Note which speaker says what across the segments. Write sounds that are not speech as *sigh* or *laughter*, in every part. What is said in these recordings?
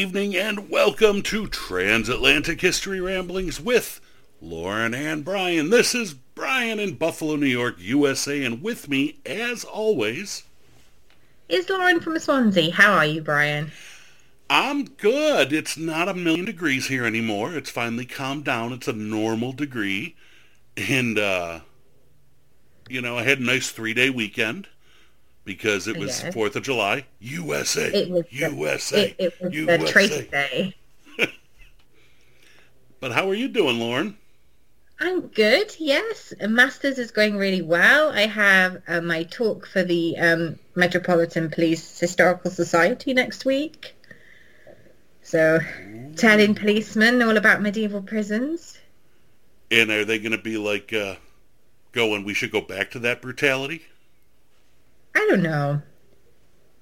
Speaker 1: evening and welcome to Transatlantic History Ramblings with Lauren and Brian. This is Brian in Buffalo, New York, USA, and with me, as always,
Speaker 2: is Lauren from Swansea. How are you, Brian?
Speaker 1: I'm good. It's not a million degrees here anymore. It's finally calmed down. It's a normal degree. And, uh, you know, I had a nice three-day weekend because it was yes. 4th of July. USA. It was USA.
Speaker 2: The, it, it was USA. the Tracy Day. *laughs*
Speaker 1: but how are you doing, Lauren?
Speaker 2: I'm good, yes. Masters is going really well. I have uh, my talk for the um, Metropolitan Police Historical Society next week. So, telling policemen all about medieval prisons.
Speaker 1: And are they going to be like uh, going, we should go back to that brutality?
Speaker 2: I don't know.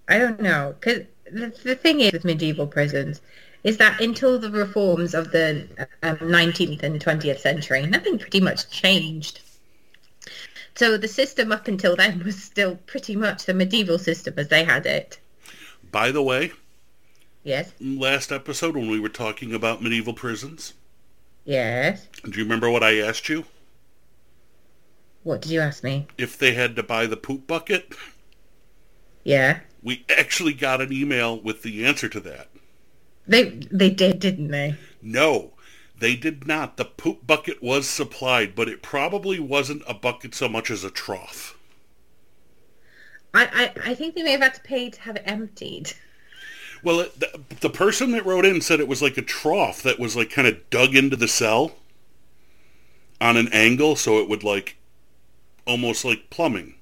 Speaker 2: I don't know. Because the, the thing is with medieval prisons is that until the reforms of the um, 19th and 20th century, nothing pretty much changed. So the system up until then was still pretty much the medieval system as they had it.
Speaker 1: By the way,
Speaker 2: Yes.
Speaker 1: Last episode when we were talking about medieval prisons.
Speaker 2: Yes.
Speaker 1: Do you remember what I asked you?
Speaker 2: What did you ask me?
Speaker 1: If they had to buy the poop bucket.
Speaker 2: Yeah.
Speaker 1: We actually got an email with the answer to that.
Speaker 2: They they did, didn't they?
Speaker 1: No, they did not. The poop bucket was supplied, but it probably wasn't a bucket so much as a trough.
Speaker 2: I, I, I think they may have had to pay to have it emptied.
Speaker 1: Well, it, the, the person that wrote in said it was like a trough that was like kind of dug into the cell on an angle, so it would like almost like plumbing.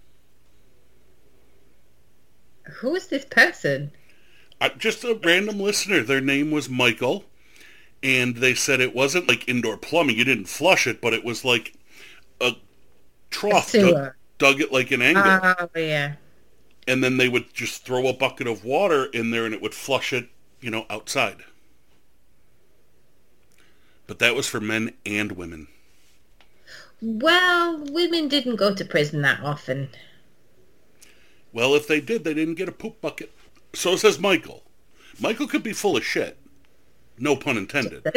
Speaker 2: Who is this person?
Speaker 1: Uh, just a random listener. Their name was Michael, and they said it wasn't like indoor plumbing. You didn't flush it, but it was like a trough a dug, dug, it like an angle.
Speaker 2: Oh yeah
Speaker 1: and then they would just throw a bucket of water in there and it would flush it, you know, outside. But that was for men and women.
Speaker 2: Well, women didn't go to prison that often.
Speaker 1: Well, if they did, they didn't get a poop bucket. So says Michael. Michael could be full of shit. No pun intended. *laughs*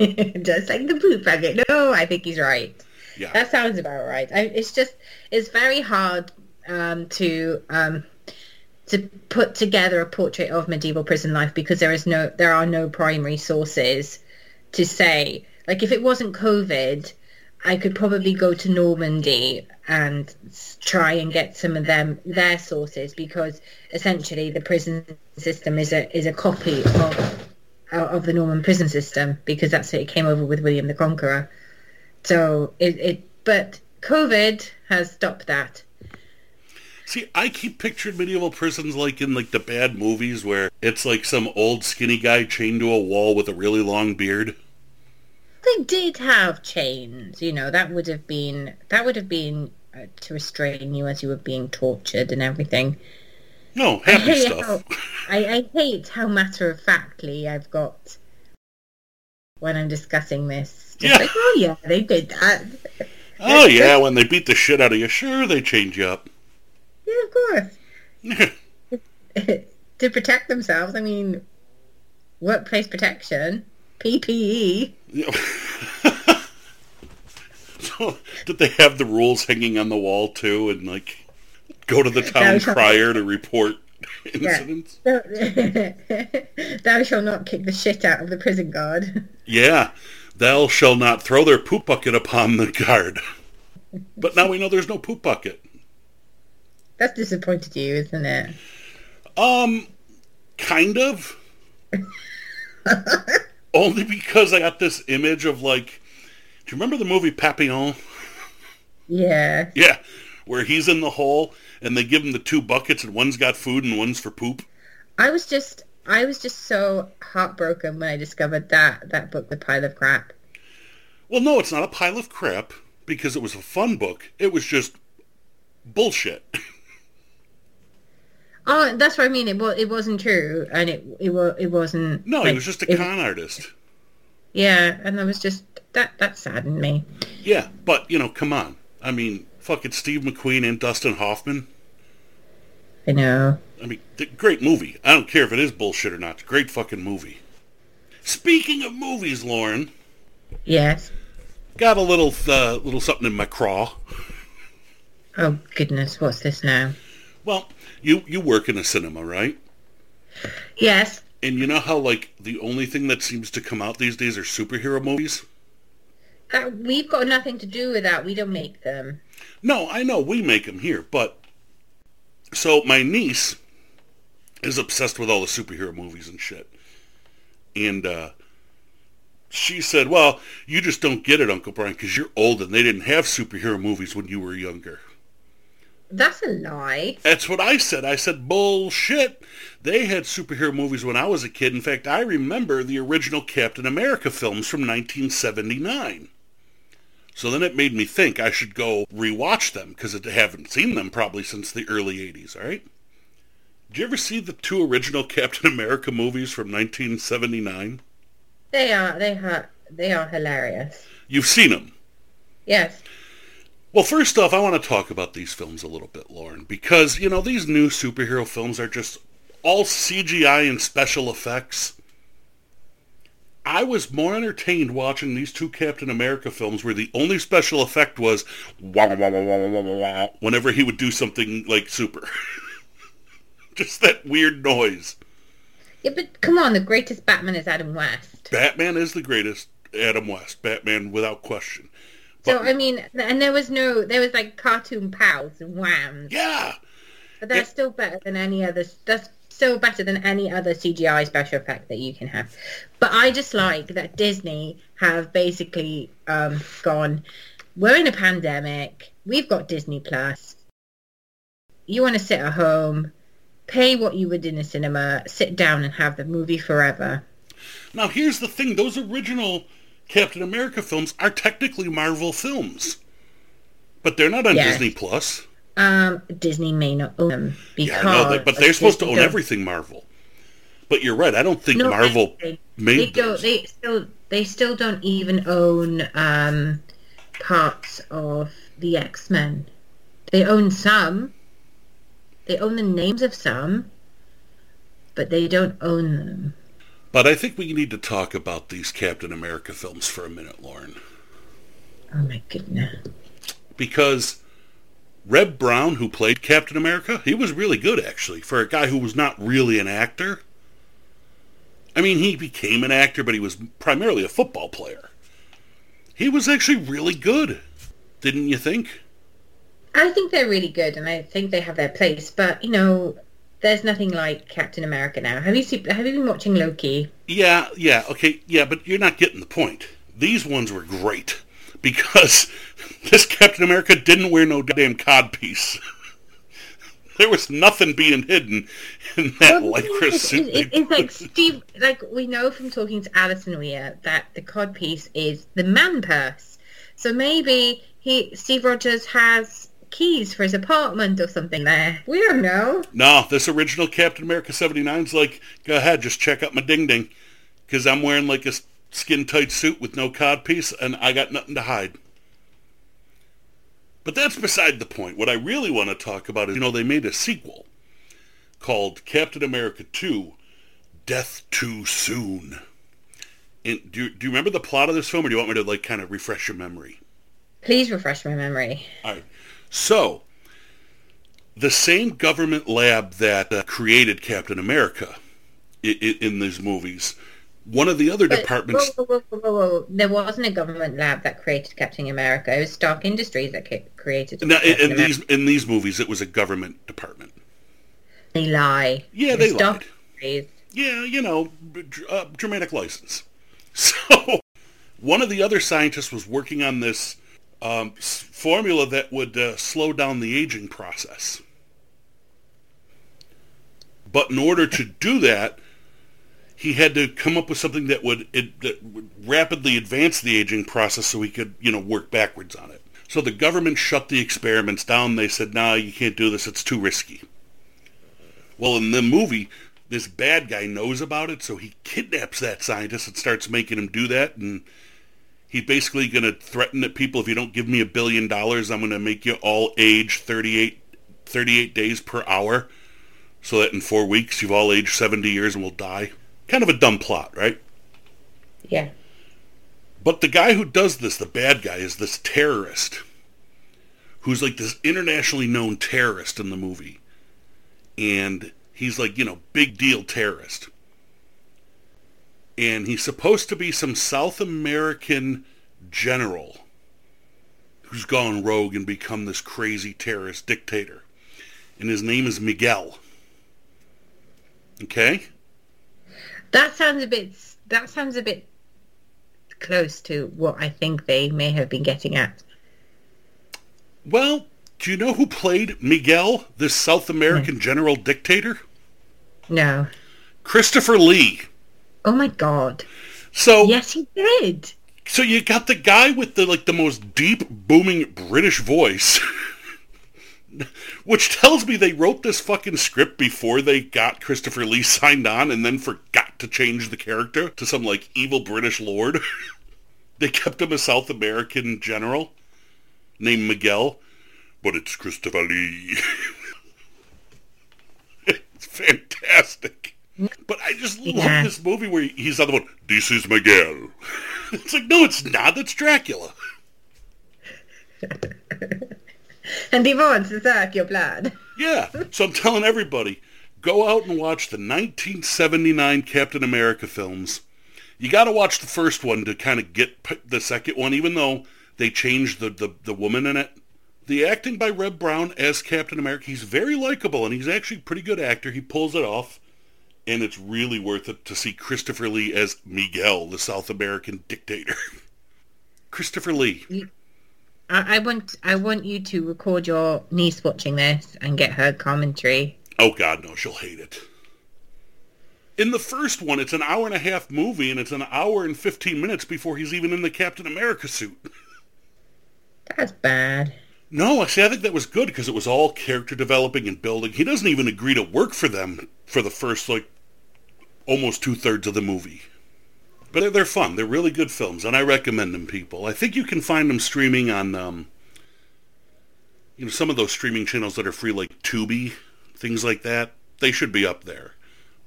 Speaker 2: just like the poop bucket. No, I think he's right.
Speaker 1: Yeah.
Speaker 2: That sounds about right. I, it's just, it's very hard um, to um, to put together a portrait of medieval prison life because there is no there are no primary sources to say like if it wasn't COVID, I could probably go to Normandy and try and get some of them their sources because essentially the prison system is a is a copy of of the Norman prison system because that's what it came over with William the Conqueror. So it, it but COVID has stopped that.
Speaker 1: See, I keep picturing medieval prisons like in like the bad movies where it's like some old skinny guy chained to a wall with a really long beard.
Speaker 2: They did have chains, you know. That would have been that would have been uh, to restrain you as you were being tortured and everything.
Speaker 1: No, happy I stuff.
Speaker 2: How, I, I hate how matter of factly I've got when I'm discussing this. Just
Speaker 1: yeah.
Speaker 2: Like, oh yeah, they did that. *laughs*
Speaker 1: Oh yeah, when they beat the shit out of you, sure they change you up.
Speaker 2: Yeah, of course. *laughs* *laughs* to protect themselves, I mean, workplace protection, PPE.
Speaker 1: so, did they have the rules hanging on the wall too, and like go to the town crier to report incidents?
Speaker 2: Yeah. Thou *laughs* shall not kick the shit out of the prison guard.
Speaker 1: Yeah, thou shall not throw their poop bucket upon the guard. But now we know there's no poop bucket.
Speaker 2: That's disappointed you, isn't it?
Speaker 1: Um, kind of. *laughs* Only because I got this image of like, do you remember the movie Papillon?
Speaker 2: Yeah.
Speaker 1: Yeah, where he's in the hole and they give him the two buckets and one's got food and one's for poop.
Speaker 2: I was just, I was just so heartbroken when I discovered that that book, The Pile of Crap.
Speaker 1: Well, no, it's not a pile of crap because it was a fun book. It was just bullshit. *laughs*
Speaker 2: Oh, that's what I mean. It was it wasn't true, and it it was it wasn't.
Speaker 1: No, like, he was just a it, con artist.
Speaker 2: Yeah, and I was just that that saddened me.
Speaker 1: Yeah, but you know, come on. I mean, fucking Steve McQueen and Dustin Hoffman.
Speaker 2: I know.
Speaker 1: I mean, great movie. I don't care if it is bullshit or not. Great fucking movie. Speaking of movies, Lauren,
Speaker 2: Yes.
Speaker 1: got a little uh, little something in my craw.
Speaker 2: Oh goodness, what's this now?
Speaker 1: Well, you you work in a cinema, right?
Speaker 2: Yes.
Speaker 1: And you know how like the only thing that seems to come out these days are superhero movies?
Speaker 2: Uh, we've got nothing to do with that. We don't make them.
Speaker 1: No, I know we make them here, but so my niece is obsessed with all the superhero movies and shit. And uh she said, "Well, you just don't get it, Uncle Brian, because you're old and they didn't have superhero movies when you were younger."
Speaker 2: That's a lie.
Speaker 1: That's what I said. I said, bullshit. They had superhero movies when I was a kid. In fact, I remember the original Captain America films from 1979. So then it made me think I should go rewatch them because I haven't seen them probably since the early 80s, all right? Did you ever see the two original *laughs* Captain America movies from 1979?
Speaker 2: They are. They are. They are hilarious.
Speaker 1: You've seen them.
Speaker 2: Yes.
Speaker 1: Well, first off, I want to talk about these films a little bit, Lauren, because, you know, these new superhero films are just all CGI and special effects. I was more entertained watching these two Captain America films where the only special effect was wah, wah, wah, whenever he would do something like super. *laughs* just that weird noise.
Speaker 2: Yeah, but come on. The greatest Batman is Adam West.
Speaker 1: Batman is the greatest Adam West. Batman without question.
Speaker 2: So I mean, and there was no, there was like cartoon pals and whams,
Speaker 1: Yeah.
Speaker 2: but that's still better than any other. That's still better than any other CGI special effect that you can have. But I just like that Disney have basically um, gone. We're in a pandemic. We've got Disney Plus. You want to sit at home, pay what you would in a cinema, sit down and have the movie forever.
Speaker 1: Now here's the thing, those original Captain America films are technically Marvel films. But they're not on
Speaker 2: Yes.
Speaker 1: Disney Plus.
Speaker 2: Um, Disney may not own them because.
Speaker 1: I know that, but they're supposed to own
Speaker 2: don't-
Speaker 1: everything Marvel. But you're right, I don't think
Speaker 2: No,
Speaker 1: Marvel
Speaker 2: they, they
Speaker 1: made
Speaker 2: don't.
Speaker 1: those.
Speaker 2: They still they still don't even own um, parts of the X Men. They own some. They own the names of some, but they don't own them.
Speaker 1: But I think we need to talk about these Captain America films for a minute, Lauren.
Speaker 2: Oh my goodness!
Speaker 1: Because Reb Brown, who played Captain America, he was really good actually for a guy who was not really an actor. I mean, he became an actor, but he was primarily a football player. He was actually really good, didn't you think?
Speaker 2: I think they're really good, and I think they have their place. But you know, there's nothing like Captain America now. Have you seen? Have you been watching Loki?
Speaker 1: Yeah, yeah, okay, yeah, but you're not getting the point. These ones were great because *laughs* this Captain America didn't wear no damn codpiece. *laughs* there was nothing being hidden in that
Speaker 2: Well,
Speaker 1: lycra suit.
Speaker 2: it-
Speaker 1: they
Speaker 2: it- it's like Steve, like we know from talking to Alison Weir that the cod piece is the man purse. So maybe he, Steve Rogers, has keys for his apartment or something there. We don't know.
Speaker 1: No, this original Captain America 79's like, go ahead, just check out my ding ding. Because I'm wearing like a skin tight suit with no codpiece and I got nothing to hide. But that's beside the point. What I really want to talk about is, you know, they made a sequel called Captain America 2 Death Too Soon. And do, you- do you remember the plot of this film or do you want me to like kind of refresh your memory?
Speaker 2: Please refresh my memory.
Speaker 1: All right. So, the same government lab that uh, created Captain America i i in these movies, one of the other
Speaker 2: But-
Speaker 1: departments.
Speaker 2: Whoa, whoa, whoa, whoa, whoa. There wasn't a government lab that created Captain America. It was Stark Industries that created
Speaker 1: Now, in, in these in these movies, it was a government department.
Speaker 2: They lie.
Speaker 1: Yeah, they
Speaker 2: Stark
Speaker 1: lied.
Speaker 2: Industries.
Speaker 1: Yeah, you know, uh, dramatic license. *laughs* So, one of the other scientists was working on this um, formula that would uh, slow down the aging process. But in order to do that, he had to come up with something that would, it, that would rapidly advance the aging process so he could, you know, work backwards on it. So the government shut the experiments down. They said, "No, you can't do this. It's too risky." Well, in the movie, this bad guy knows about it, so he kidnaps that scientist and starts making him do that. And he's basically going to threaten that people, if you don't give me a billion dollars, I'm going to make you all age 38, 38 days per hour, so that in four weeks you've all aged 70 years and will die. Kind of a dumb plot, right?
Speaker 2: Yeah.
Speaker 1: But the guy who does this, the bad guy, is this terrorist who's like this internationally known terrorist in the movie. And he's like, you know, big deal terrorist. And he's supposed to be some South American general who's gone rogue and become this crazy terrorist dictator. And his name is Miguel. Okay?
Speaker 2: That sounds a bit that sounds a bit close to what I think they may have been getting at.
Speaker 1: Well, do you know who played Miguel, this South American hmm. general dictator?
Speaker 2: No.
Speaker 1: Christopher Lee.
Speaker 2: Oh my god.
Speaker 1: So
Speaker 2: Yes, he did.
Speaker 1: so you got the guy with the like the most deep booming British voice. *laughs* Which tells me they wrote this fucking script before they got Christopher Lee signed on and then forgot to change the character to some like evil British lord. *laughs* they kept him a South American general named Miguel, but it's Christopher Lee. *laughs* it's fantastic. But I just love
Speaker 2: Yeah.
Speaker 1: this movie where he's on the phone. this is Miguel. *laughs* It's like, no, it's not. That's Dracula. *laughs*
Speaker 2: And he wants to suck your blood.
Speaker 1: Yeah. So I'm telling everybody, go out and watch the 1979 Captain America films. You got to watch the first one to kind of get the second one, even though they changed the, the, the woman in it. The acting by Reb Brown as Captain America, he's very likable, and he's actually a pretty good actor. He pulls it off, and it's really worth it to see Christopher Lee as Miguel, the South American dictator. *laughs* Christopher Lee.
Speaker 2: I, I want I want you to record your niece watching this and get her commentary.
Speaker 1: Oh God, no, she'll hate it. In the first one, it's an hour and a half movie, and it's an hour and fifteen minutes before he's even in the Captain America suit.
Speaker 2: That's bad.
Speaker 1: No, see, I think that was good because it was all character developing and building. He doesn't even agree to work for them for the first like almost two thirds of the movie. But they're, they're fun. They're really good films, and I recommend them, people. I think you can find them streaming on, um, you know, some of those streaming channels that are free, like Tubi, things like that. They should be up there.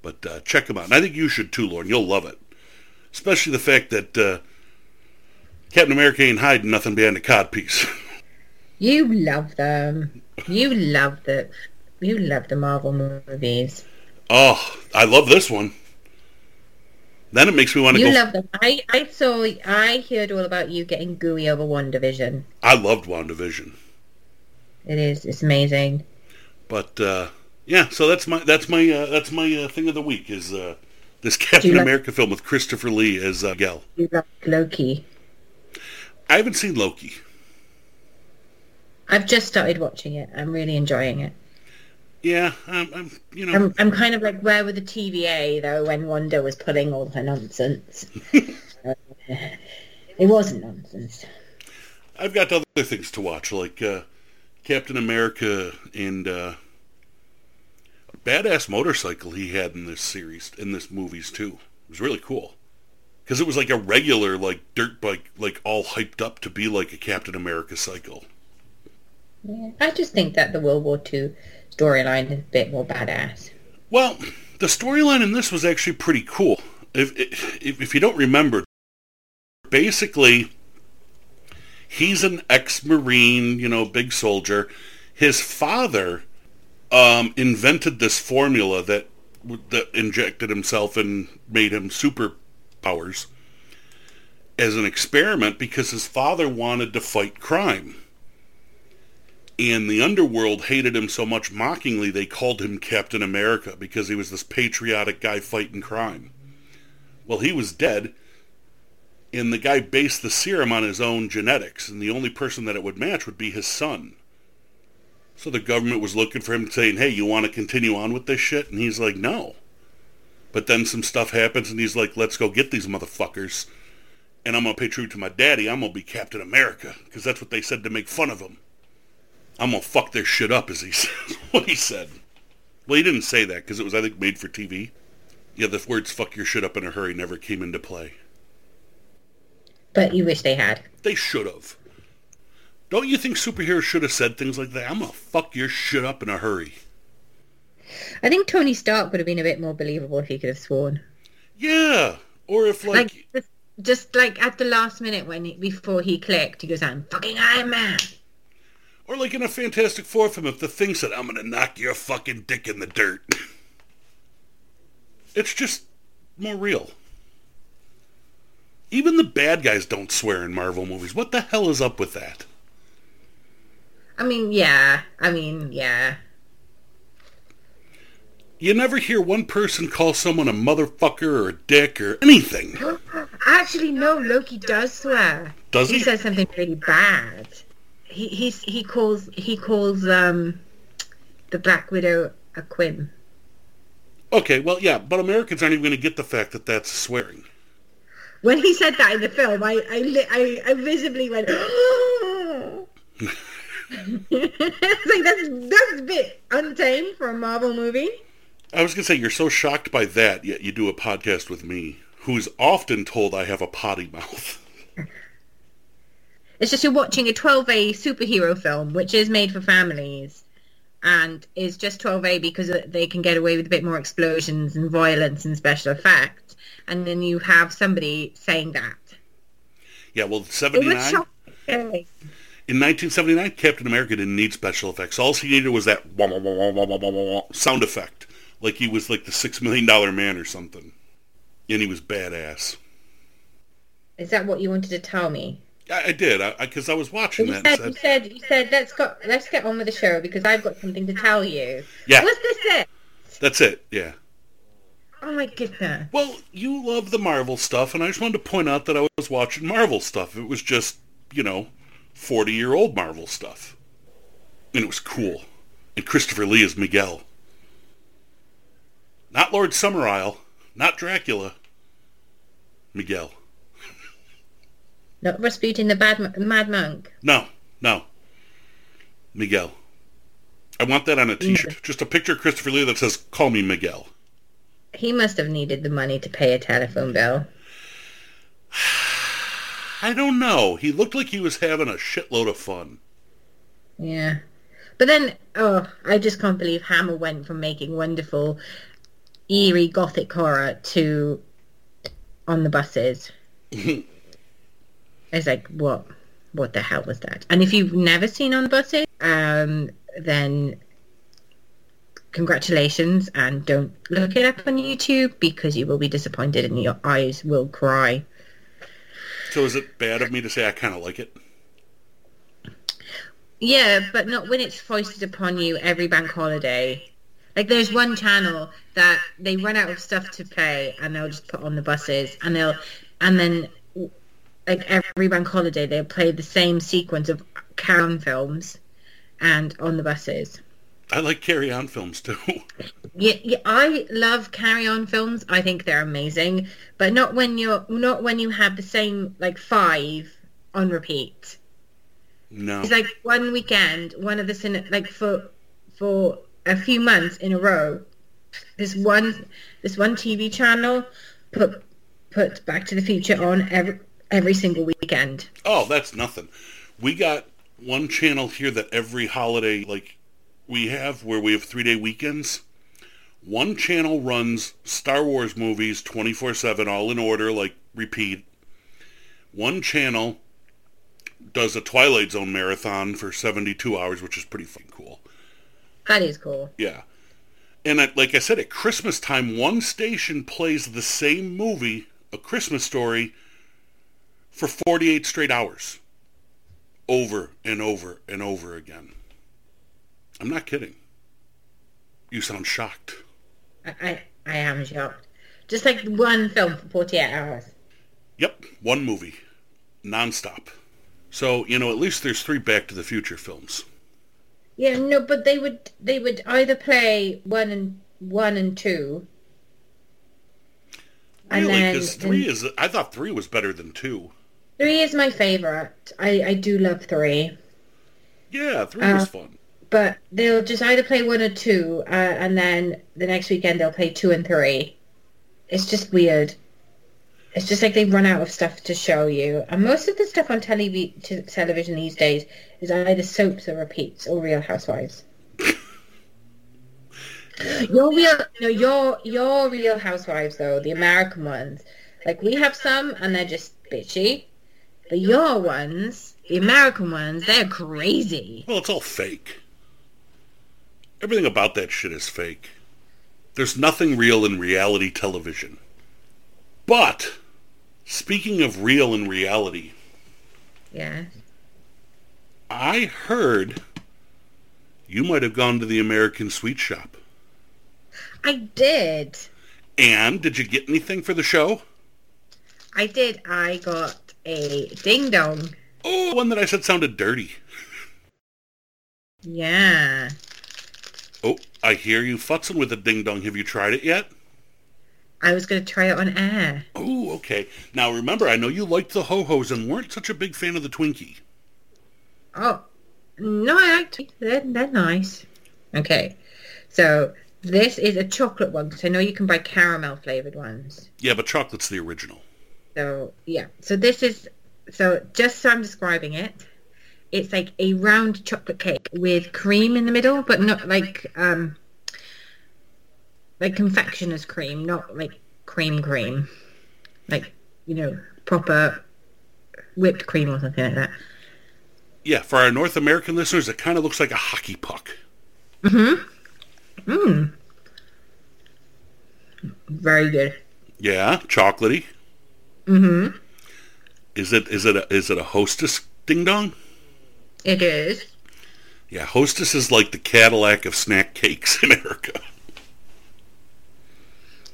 Speaker 1: But uh, check them out. And I think you should too, Lauren. You'll love it. Especially the fact that uh, Captain America ain't hiding nothing behind a codpiece. *laughs*
Speaker 2: You love them. You love the you love the Marvel movies.
Speaker 1: oh, I love this one. Then it makes me want to
Speaker 2: You love them. I, I saw I heard all about you getting gooey over WandaVision.
Speaker 1: I loved WandaVision.
Speaker 2: It is it's amazing.
Speaker 1: But uh, yeah, so that's my that's my uh, that's my uh, thing of the week is uh, this Captain America film with Christopher Lee as uh, Gel.
Speaker 2: You love Loki.
Speaker 1: I haven't seen Loki.
Speaker 2: I've just started watching it. I'm really enjoying it.
Speaker 1: Yeah, I'm, I'm you know
Speaker 2: I'm, I'm kind of like where were the TVA though when Wanda was pulling all her nonsense. *laughs* Uh, it wasn't nonsense.
Speaker 1: I've got other things to watch like uh, Captain America and uh, a badass motorcycle he had in this series in this movies too. It was really cool because it was like a regular like dirt bike, like all hyped up to be like a Captain America cycle.
Speaker 2: Yeah. I just think that the World War II storyline is a bit more badass.
Speaker 1: Well, the storyline in this was actually pretty cool. If, if if you don't remember, basically, he's an ex-marine, you know, big soldier. His father um, invented this formula that that injected himself and made him superpowers as an experiment because his father wanted to fight crime. And the underworld hated him so much mockingly they called him Captain America because he was this patriotic guy fighting crime. Well, he was dead, and the guy based the serum on his own genetics, and the only person that it would match would be his son. So the government was looking for him saying, hey, you want to continue on with this shit? And he's like, no. But then some stuff happens, and he's like, let's go get these motherfuckers. And I'm going to pay tribute to my daddy. I'm going to be Captain America, because that's what they said to make fun of him. I'm gonna fuck their shit up, as he *laughs* said. what he said. Well, he didn't say that because it was, I think, made for TV. Yeah, the words "fuck your shit up in a hurry" never came into play.
Speaker 2: But you wish they had.
Speaker 1: They should have. Don't you think superheroes should have said things like that? I'm gonna fuck your shit up in a hurry.
Speaker 2: I think Tony Stark would have been a bit more believable if he could have sworn.
Speaker 1: Yeah, or if like,
Speaker 2: Like, the, just like at the last minute when he, before he clicked, he goes, "I'm fucking Iron Man."
Speaker 1: Or like in a Fantastic Four film, if the thing said, I'm going to knock your fucking dick in the dirt. It's just more real. Even the bad guys don't swear in Marvel movies. What the hell is up with that?
Speaker 2: I mean, yeah. I mean, yeah.
Speaker 1: You never hear one person call someone a motherfucker or a dick or anything.
Speaker 2: Actually, no. Loki does swear.
Speaker 1: Does he?
Speaker 2: He says something really bad. He he's, he calls he calls um the Black Widow a quim.
Speaker 1: Okay, well, yeah, but Americans aren't even going to get the fact that that's swearing.
Speaker 2: When he said that in the film, I I I, I visibly went. *gasps* *gasps* like that's that's a bit untamed for a Marvel movie.
Speaker 1: I was going to say, you're so shocked by that, yet you do a podcast with me, who's often told I have a potty mouth. *laughs*
Speaker 2: It's just you're watching a 12A superhero film, which is made for families, and is just 12A because they can get away with a bit more explosions and violence and special effects. And then you have somebody saying that.
Speaker 1: Yeah, well, 79. In 1979, Captain America didn't need special effects. All he needed was that wah, wah, wah, sound effect, like he was like the six million dollar man or something, and he was badass.
Speaker 2: Is that what you wanted to tell me?
Speaker 1: I, I did, because I, I, was watching
Speaker 2: You
Speaker 1: that
Speaker 2: said, you
Speaker 1: said,
Speaker 2: you said, let's go, let's get on with the show because I've got something to tell you.
Speaker 1: Yeah.
Speaker 2: What's this? It?
Speaker 1: that's it, yeah.
Speaker 2: Oh my goodness.
Speaker 1: Well, you love the Marvel stuff, and I just wanted to point out that I was watching Marvel stuff. It was just, you know, 40-year-old Marvel stuff. And it was cool. And Christopher Lee is Miguel. Not Lord Summerisle. Not Dracula. Miguel.
Speaker 2: Not Rasputin, the bad mad monk.
Speaker 1: No, no. Miguel. I want that on a t-shirt. Just a picture of Christopher Lee that says, call me Miguel.
Speaker 2: He must have needed the money to pay a telephone bill. *sighs*
Speaker 1: I don't know. He looked like he was having a shitload of fun.
Speaker 2: Yeah. But then, oh, I just can't believe Hammer went from making wonderful, eerie gothic horror to on the buses. *laughs* it's like, what? What the hell was that? And if you've never seen on the buses, um, then congratulations and don't look it up on YouTube because you will be disappointed and your eyes will cry.
Speaker 1: So is it bad of me to say I kind of like it?
Speaker 2: Yeah, but not when it's foisted upon you every bank holiday. Like there's one channel that they run out of stuff to play and they'll just put on the buses and they'll and then like every bank holiday they'll play the same sequence of Carry films and on the buses.
Speaker 1: I like Carry On films too. *laughs*
Speaker 2: Yeah, yeah, I love Carry On films. I think they're amazing, but not when you're not when you have the same like five on repeat.
Speaker 1: no.
Speaker 2: It's like one weekend, one of the cine, like for for a few months in a row. This one this one TV channel put put Back to the Future on every every single weekend.
Speaker 1: Oh, that's nothing. We got one channel here that every holiday, like we have, where we have three-day weekends. One channel runs Star Wars movies 24-7, all in order, like repeat. One channel does a Twilight Zone marathon for 72 hours, which is pretty fucking cool.
Speaker 2: That is cool.
Speaker 1: Yeah. And at, like I said, at Christmas time, one station plays the same movie, A Christmas Story, for 48 straight hours. Over and over and over again. I'm not kidding. You sound shocked.
Speaker 2: I, I, I am shocked. Just like one film for 48 hours.
Speaker 1: Yep, one movie. Non-stop. So, you know, at least there's three Back to the Future films.
Speaker 2: Yeah, no, but they would they would either play one and one and two.
Speaker 1: Really? Because three is... I thought three was better than two.
Speaker 2: Three is my favorite. I, I do love three.
Speaker 1: Yeah, three
Speaker 2: Uh,
Speaker 1: was fun.
Speaker 2: But they'll just either play one or two, uh, and then the next weekend they'll play two and three. It's just weird. It's just like they run out of stuff to show you. And most of the stuff on televi- t- television these days is either soaps or repeats or Real Housewives. your real, no, your your Real Housewives though, the American ones, Like we have some and they're just bitchy. But your ones, the American ones, they're crazy.
Speaker 1: Well, it's all fake. Everything about that shit is fake. There's nothing real in reality television. But, speaking of real and reality,
Speaker 2: Yeah.
Speaker 1: I heard you might have gone to the American Sweet Shop.
Speaker 2: I did.
Speaker 1: And did you get anything for the show?
Speaker 2: I did. I got a ding dong.
Speaker 1: Oh, one that I said sounded dirty.
Speaker 2: Yeah.
Speaker 1: Oh, I hear you futzing with a ding dong. Have you tried it yet?
Speaker 2: I was going to try it on air.
Speaker 1: Oh, okay. Now remember, I know you liked the ho-hos and weren't such a big fan of the Twinkie.
Speaker 2: Oh, no, I liked it. They're, they're nice. Okay. So this is a chocolate one because I know you can buy caramel flavored ones.
Speaker 1: Yeah, but chocolate's the original.
Speaker 2: So yeah. So this is so just so I'm describing it, it's like a round chocolate cake with cream in the middle, but not like um like confectioner's cream, not like cream cream. Like, you know, proper whipped cream or something like that.
Speaker 1: Yeah, for our North American listeners, it kind of looks like a hockey puck.
Speaker 2: Mm-hmm. Mm. Very good.
Speaker 1: Yeah, chocolatey.
Speaker 2: Mm-hmm.
Speaker 1: Is it is it a, is it a Hostess ding dong?
Speaker 2: It is.
Speaker 1: Yeah, Hostess is like the Cadillac of snack cakes in America.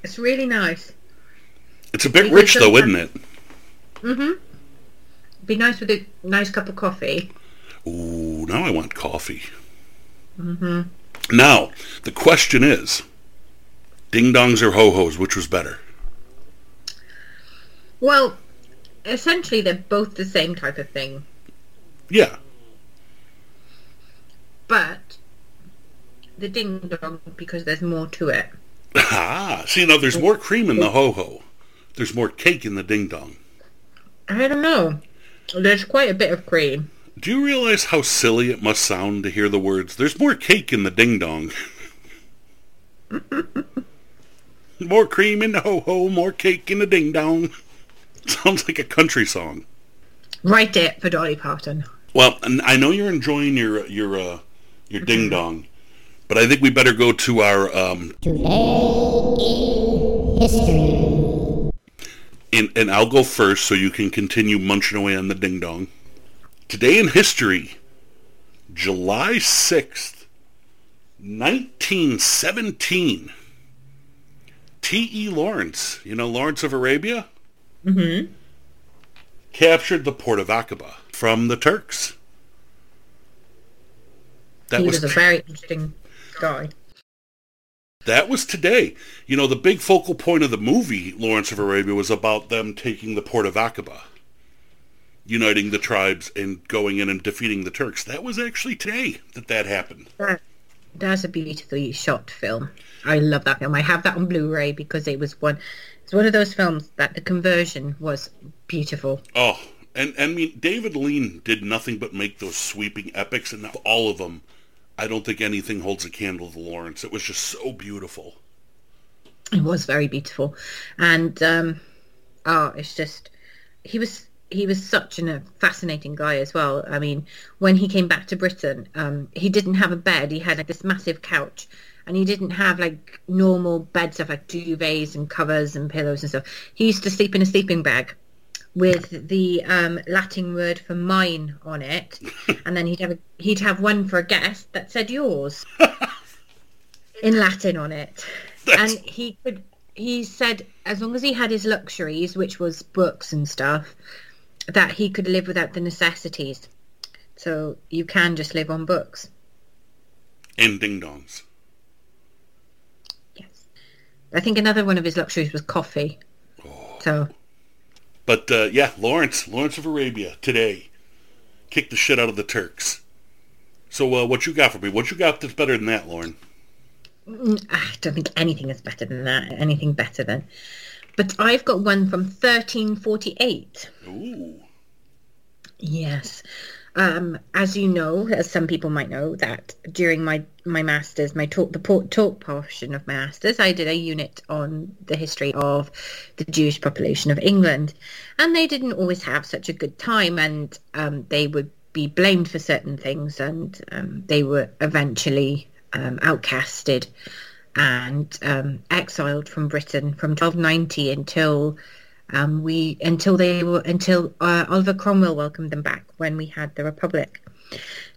Speaker 2: It's really nice.
Speaker 1: It's a bit
Speaker 2: Because
Speaker 1: rich though, isn't it?
Speaker 2: Mm-hmm. Be nice with a nice cup of coffee.
Speaker 1: Ooh, now I want coffee.
Speaker 2: Mm-hmm.
Speaker 1: Now, the question is, ding dongs or ho-hos, which was better?
Speaker 2: Well, essentially they're both the same type of thing,
Speaker 1: Yeah,
Speaker 2: but the ding dong because there's more to it.
Speaker 1: ah, see now there's more cream in the ho-ho. There's more cake in the ding dong.
Speaker 2: I don't know. There's quite a bit of cream.
Speaker 1: Do you realize how silly it must sound to hear the words, there's more cake in the ding dong? *laughs* more cream in the ho-ho, more cake in the ding dong. *laughs* Sounds like a country song.
Speaker 2: Write it for Dolly Parton.
Speaker 1: Well, and I know you're enjoying your your uh, your ding dong, but I think we better go to our um,
Speaker 3: Today in history.
Speaker 1: and, and I'll go first so you can continue munching away on the ding dong. Today in history, July 6th, 1917. T.E. Lawrence, you know Lawrence of Arabia,
Speaker 2: Mm-hmm.
Speaker 1: captured the port of Aqaba from the Turks. That
Speaker 2: he
Speaker 1: was,
Speaker 2: was, a very interesting guy.
Speaker 1: that was today. You know, the big focal point of the movie Lawrence of Arabia was about them taking the port of Aqaba, uniting the tribes and going in and defeating the Turks. That was actually today that that happened.
Speaker 2: That's a beautifully shot film. I love that film. I have that on Blu-ray because it was one. It's one of those films that the conversion was beautiful.
Speaker 1: Oh, and, and I mean, David Lean did nothing but make those sweeping epics, and of all of them, I don't think anything holds a candle to Lawrence. It was just so beautiful.
Speaker 2: It was very beautiful, and um, oh, it's just he was he was such an, a fascinating guy as well. I mean, when he came back to Britain, um, he didn't have a bed. He had like, this massive couch, and he didn't have like normal bed stuff like duvets and covers and pillows and stuff. He used to sleep in a sleeping bag with the um, Latin word for mine on it, *laughs* and then he'd have a, he'd have one for a guest that said yours *laughs* in Latin on it,
Speaker 1: That's-
Speaker 2: and he could. He said as long as he had his luxuries, which was books and stuff, that he could live without the necessities. So you can just live on books.
Speaker 1: And ding dongs.
Speaker 2: I think another one of his luxuries was coffee. So
Speaker 1: But uh, yeah, Lawrence, Lawrence of Arabia, today, kicked the shit out of the Turks. So uh, what you got for me? What you got that's better than that, Lauren?
Speaker 2: Mm, I don't think anything is better than that. Anything better than. But I've got one from 1348.
Speaker 1: Ooh.
Speaker 2: Yes. Um, as you know, as some people might know, that during my my masters, my talk the talk portion of masters, I did a unit on the history of the Jewish population of England, and they didn't always have such a good time, and um, they would be blamed for certain things, and um, they were eventually um, outcasted and um, exiled from Britain from 1290 until um, we until they were until uh, Oliver Cromwell welcomed them back when we had the Republic.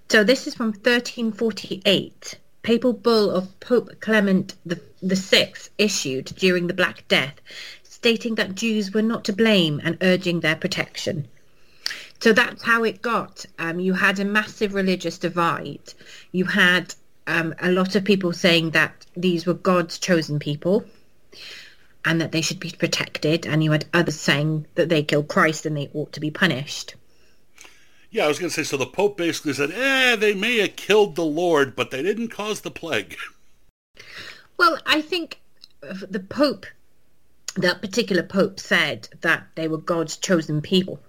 Speaker 2: So this is from 1348. Papal bull of Pope Clement the, the Sixth issued during the Black Death, stating that Jews were not to blame and urging their protection. So that's how it got. Um, you had a massive religious divide. You had um, a lot of people saying that these were God's chosen people and that they should be protected, and you had others saying that they killed Christ and they ought to be punished.
Speaker 1: Yeah, I was going to say, so the Pope basically said, eh, they may have killed the Lord, but they didn't cause the plague. *laughs*
Speaker 2: Well, I think the Pope, that particular Pope said that they were God's chosen people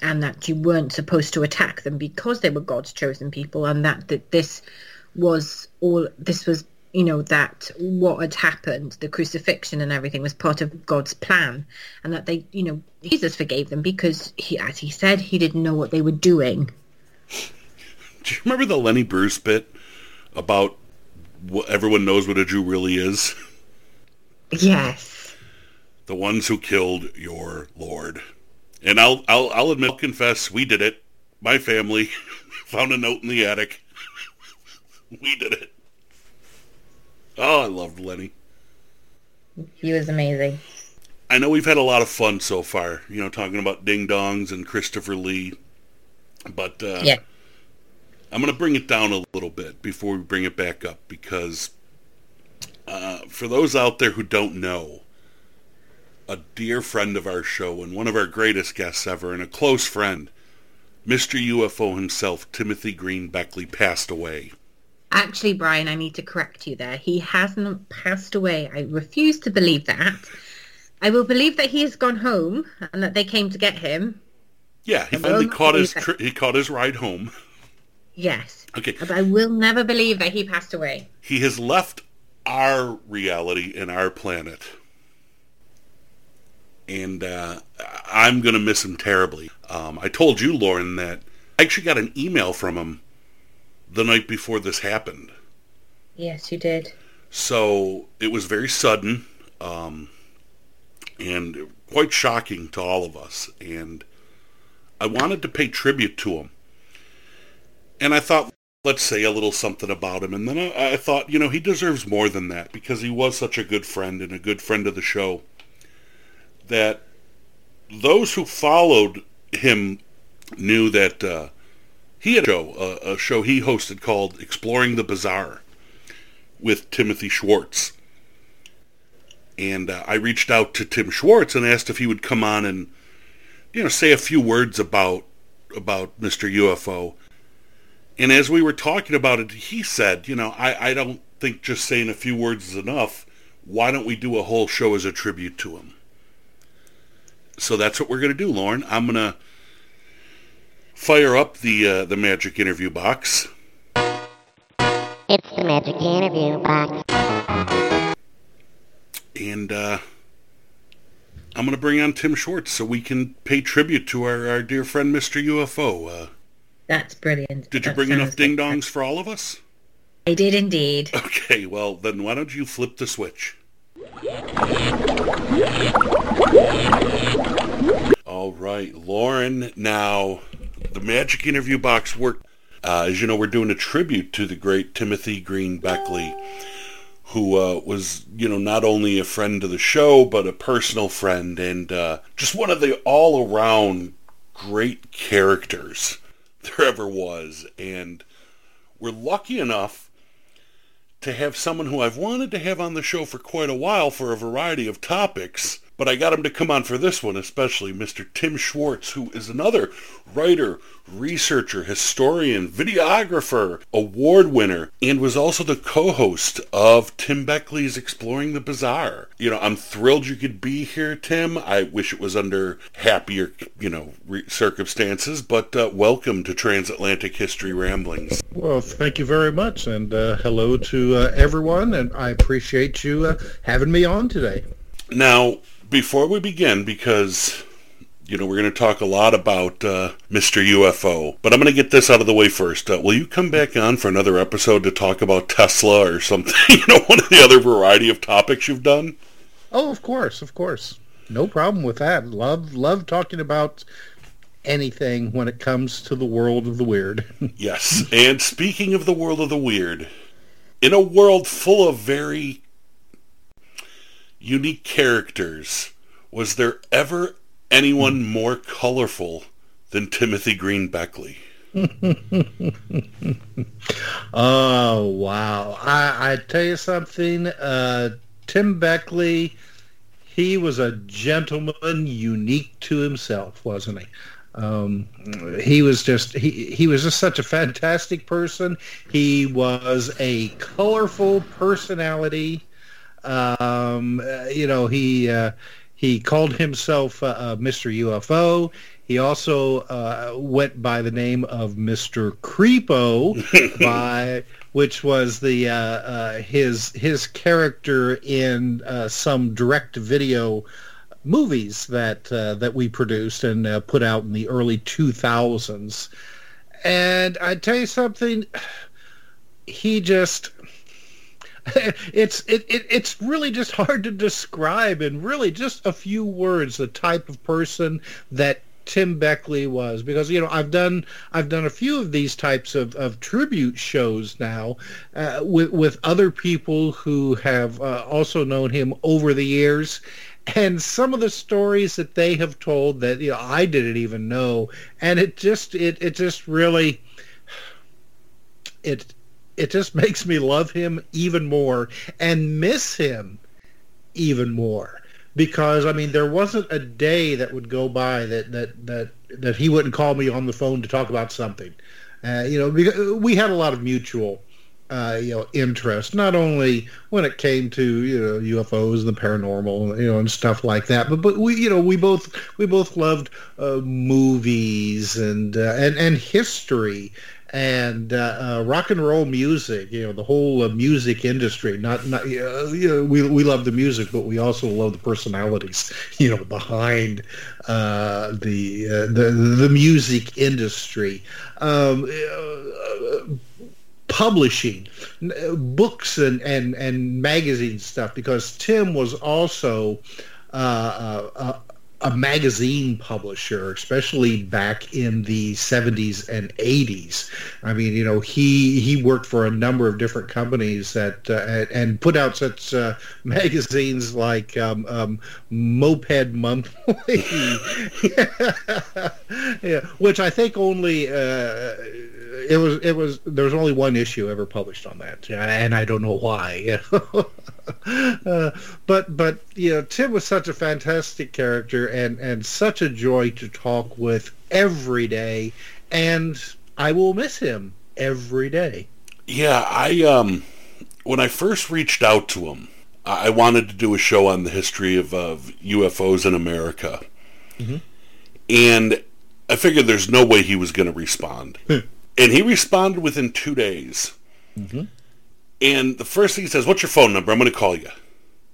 Speaker 2: and that you weren't supposed to attack them because they were God's chosen people and that, that this was all, this was you know that what had happened the crucifixion and everything was part of god's plan. And that they you know jesus forgave them because he as he said he didn't know what they were doing.
Speaker 1: Do you remember the lenny bruce bit about what everyone knows what a jew really is?
Speaker 2: Yes.
Speaker 1: The ones who killed your lord. And i'll i'll, I'll admit I'll confess we did it. My family *laughs* found a note in the attic. *laughs* We did it Oh, I loved Lenny.
Speaker 2: He was amazing.
Speaker 1: I know we've had a lot of fun so far, you know, talking about Ding Dongs and Christopher Lee. But uh,
Speaker 2: yeah.
Speaker 1: I'm going to bring it down a little bit before we bring it back up because uh, for those out there who don't know, a dear friend of our show and one of our greatest guests ever and a close friend, Mr. UFO himself, Timothy Green Beckley, passed away.
Speaker 2: Actually, Brian, I need to correct you there. He hasn't passed away. I refuse to believe that. I will believe that he has gone home and that they came to get him.
Speaker 1: Yeah, he finally caught his tri- he caught his ride home.
Speaker 2: Yes.
Speaker 1: Okay.
Speaker 2: But I will never believe that he passed away.
Speaker 1: He has left our reality and our planet. And uh, I'm going to miss him terribly. Um, I told you, Lauren, that I actually got an email from him the night before this happened.
Speaker 2: Yes, you did.
Speaker 1: So it was very sudden um, and quite shocking to all of us. And I wanted to pay tribute to him. And I thought, let's say a little something about him. And then I, I thought, you know, he deserves more than that because he was such a good friend and a good friend of the show that those who followed him knew that uh, he had a show, a, a show he hosted called Exploring the Bizarre with Timothy Swartz. And uh, I reached out to Tim Swartz and asked if he would come on and, you know, say a few words about about Mr. UFO. And as we were talking about it, he said, you know, I, I don't think just saying a few words is enough. Why don't we do a whole show as a tribute to him? So that's what we're going to do, Lauren. I'm going to fire up the uh, the magic interview box.
Speaker 3: It's the magic interview box.
Speaker 1: And uh, I'm going to bring on Tim Swartz so we can pay tribute to our, our dear friend Mr. UFO. Uh,
Speaker 2: That's brilliant.
Speaker 1: Did you
Speaker 2: that
Speaker 1: bring enough ding dongs for all of us?
Speaker 2: I did indeed.
Speaker 1: Okay, well, then why don't you flip the switch? All right, Lauren. Now, the Magic Interview Box work. Uh, as you know, we're doing a tribute to the great Timothy Green Beckley, who uh, was, you know, not only a friend of the show, but a personal friend and uh, just one of the all-around great characters *laughs* there ever was. And we're lucky enough to have someone who I've wanted to have on the show for quite a while for a variety of topics But I got him to come on for this one, especially Mr. Tim Swartz, who is another writer, researcher, historian, videographer, award winner, and was also the co-host of Tim Beckley's Exploring the Bizarre. You know, I'm thrilled you could be here, Tim. I wish it was under happier, you know, re- circumstances, but uh, welcome to Transatlantic History Ramblings.
Speaker 4: Well, thank you very much, and uh, hello to uh, everyone, and I appreciate you uh, having me on today.
Speaker 1: Now, before we begin, because you know we're going to talk a lot about uh, Mr. UFO, but I'm going to get this out of the way first. Uh, will you come back on for another episode to talk about Tesla or something? *laughs* you know, one of the other variety of topics you've done.
Speaker 4: Oh, of course, of course, no problem with that. Love, love talking about anything when it comes to the world of the weird. *laughs*
Speaker 1: yes, and speaking of the world of the weird, in a world full of very unique characters, was there ever anyone more colorful than Timothy Green Beckley? *laughs*
Speaker 4: oh wow! I I tell you something. Uh, Tim Beckley, he was a gentleman, unique to himself, wasn't he? Um, he was just he, he was just such a fantastic person. He was a colorful personality. Um, uh, you know, he uh, he called himself uh, uh Mr. UFO. He also uh, went by the name of Mr. Creepo, *laughs* by which was the uh, his his character in some direct video movies that that we produced and put out in the early 2000s. And I tell you something, *sighs* he just *laughs* it's it, it, it's really just hard to describe in really just a few words the type of person that Tim Beckley was. Because you know I've done I've done a few of these types of, of tribute shows now uh, with with other people who have uh, also known him over the years. And some of the stories that they have told that you know I didn't even know. And it just it it just really *sighs* it it just *laughs* makes me love him even more and miss him even more because I mean there wasn't a day that would go by that that that that he wouldn't call me on the phone to talk about something. Uh, you know, we had a lot of mutual uh, you know interest, not only when it came to you know UFOs and the paranormal, you know, and stuff like that, but but we you know we both we both loved uh, movies and uh, and and history and uh, uh, rock and roll music, you know, the whole uh, music industry. Not, not, you know, we we love the music, but we also love the personalities, *laughs* you know, behind uh, the uh, the the music industry. Um, uh, publishing books and, and, and magazine stuff because Tim was also uh, a magazine publisher, especially back in the 70s and 80s. I mean, you know, he he worked for a number of different companies that uh, and put out such uh, *laughs* magazines like um, um, Moped Monthly, *laughs* yeah, which I think only. Uh, it was it was there was only one issue ever published on that, and I don't know why. *laughs* uh, but but you know, Tim was such a fantastic character and and such a joy to talk with every day, and I will miss him every day.
Speaker 1: Yeah, I um when I first reached out to him, I wanted to do a show on the history of, of UFOs in America, mm-hmm. and I figured there's no way he was going to respond. And he responded within two days. Mm-hmm. And the first thing he says, what's your phone number? I'm going to call you.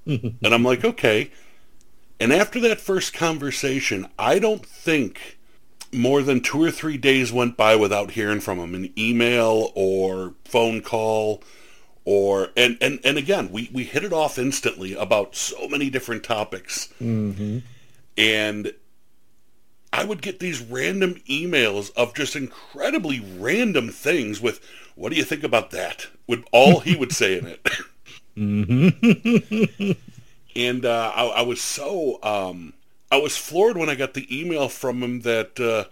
Speaker 1: and I'm like, okay. And after that first conversation, I don't think more than two or three days went by without hearing from him, an email or phone call or and and, and again we, we hit it off instantly about so many different topics mm-hmm. and I would get these random emails of just incredibly random things with, what do you think about that? With all he would say in it. *laughs* mm-hmm. *laughs* and uh, I, I, was so, um, I was floored when I got the email from him that, uh,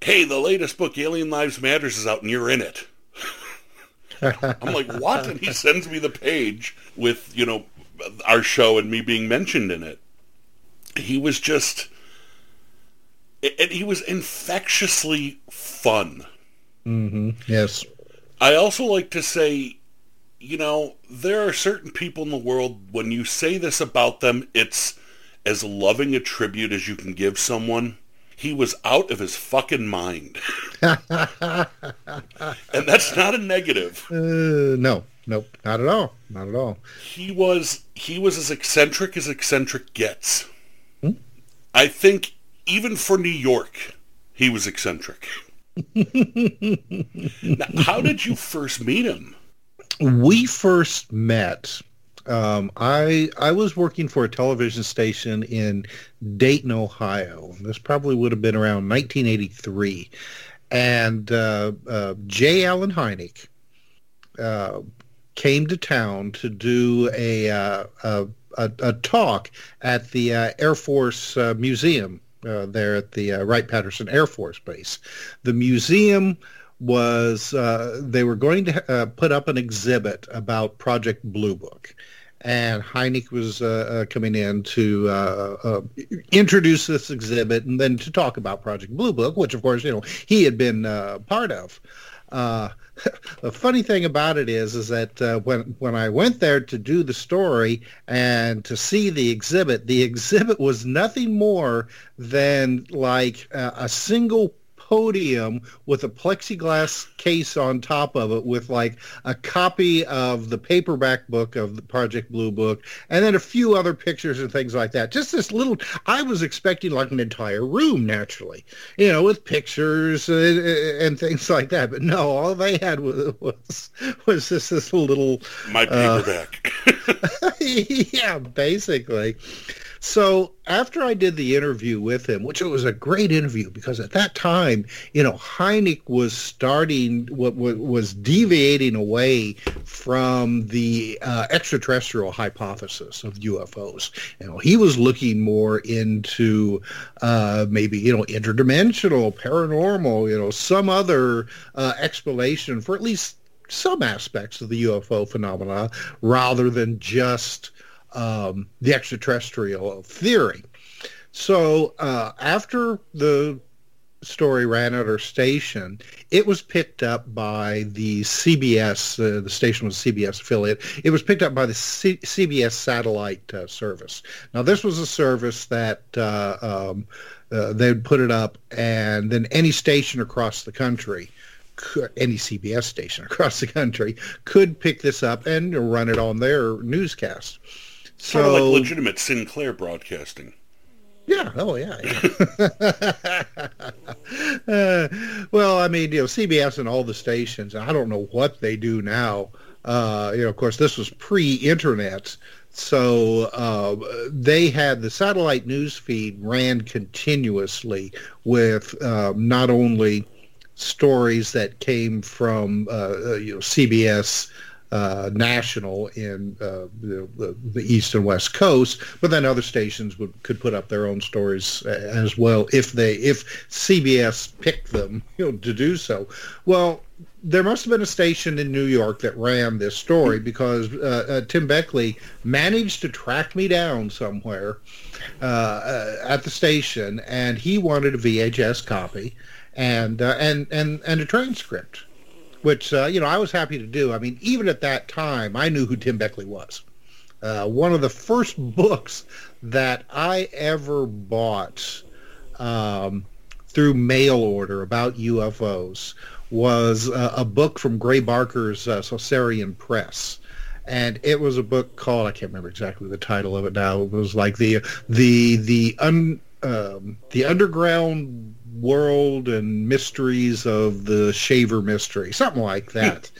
Speaker 1: hey, the latest book, Alien Lives Matters, is out and you're in it. *laughs* I'm like, what? And he sends me the page with, you know, our show and me being mentioned in it. he was just, and he was infectiously fun.
Speaker 4: Mm-hmm. Yes.
Speaker 1: I also like to say, you know, there are certain people in the world, when you say this about them, it's as loving a tribute as you can give someone. He was out of his fucking mind. *laughs* and that's not a negative.
Speaker 4: Uh, no, nope, not at all, not at all.
Speaker 1: He was he was as eccentric as eccentric gets. Hmm? I think even for New York, he was eccentric. *laughs* now, how did you first meet him?
Speaker 4: We first met um, I I was working for a television station in Dayton, Ohio. This probably would have been around 1983, and uh, uh, J. Allen Hynek uh, came to town to do a uh, a, a, a, talk at the uh, Air Force uh, there at the Wright-Patterson Air Force Base. The museum was uh, they were going to uh, put up an exhibit about Project Blue Book, and Hynek was uh, uh, coming in to uh, uh, introduce this exhibit and then to talk about Project Blue Book, which of course you know he had been uh, part of. Uh, *laughs* the funny thing about it is, is that when when I went there to do the story and to see the exhibit, the exhibit was nothing more than like a single podium with a plexiglass case on top of it with like a copy of the paperback book of the Project Blue Book and then a few other pictures and things like that. Just this little, I was expecting like an entire room naturally, you know, with pictures and, and things like that. But no, all they had was, was, was just this little...
Speaker 1: My uh, paperback.
Speaker 4: Uh, *laughs* yeah, basically. So after I did the interview with him, which was a great interview because at that time, you know, Hynek was starting what, what was deviating away from the uh, extraterrestrial hypothesis of UFOs. You know, he was looking more into uh, maybe you know interdimensional, paranormal, you know, some other uh, explanation for at least some aspects of the UFO phenomena rather than just um, the extraterrestrial theory. So uh, after the story ran at our station, it was picked up by the CBS. Uh, the station was a CBS affiliate. It was picked up by the C- CBS satellite uh, service. Now, this was a service that uh, um, uh, they'd put it up, and then any station across the country. Could, any CBS station *laughs* across the country could pick this up and run it on their newscast.
Speaker 1: So, sort of like legitimate Sinclair broadcasting.
Speaker 4: Yeah. Oh, yeah. yeah. uh, *laughs* well, I mean, you know, CBS and all the stations. I don't know what they do now. Uh, you know, of course, this was pre-internet, so uh, they had the satellite news feed ran continuously with uh, not only stories that came from uh, uh, you know CBS uh, national in uh, the, the, east and west coast, but then other stations would could put up their own stories as well if they if CBS picked them you know to do so. Well, there must have been a station in New York that ran this story because uh, uh, Tim Beckley managed to track me down somewhere uh, uh at the station, and he wanted a VHS copy and uh, and and and a transcript which uh, you know I was happy to do. I mean, even at that time, I knew who Tim Beckley was. Uh, one of the first books that I ever bought um, through mail order about UFOs was uh, a book from Gray Barker's uh, Press and it was a book called I can't remember exactly the title of it now. It was like the the the un um, the underground world and mysteries of the shaver mystery, something like that.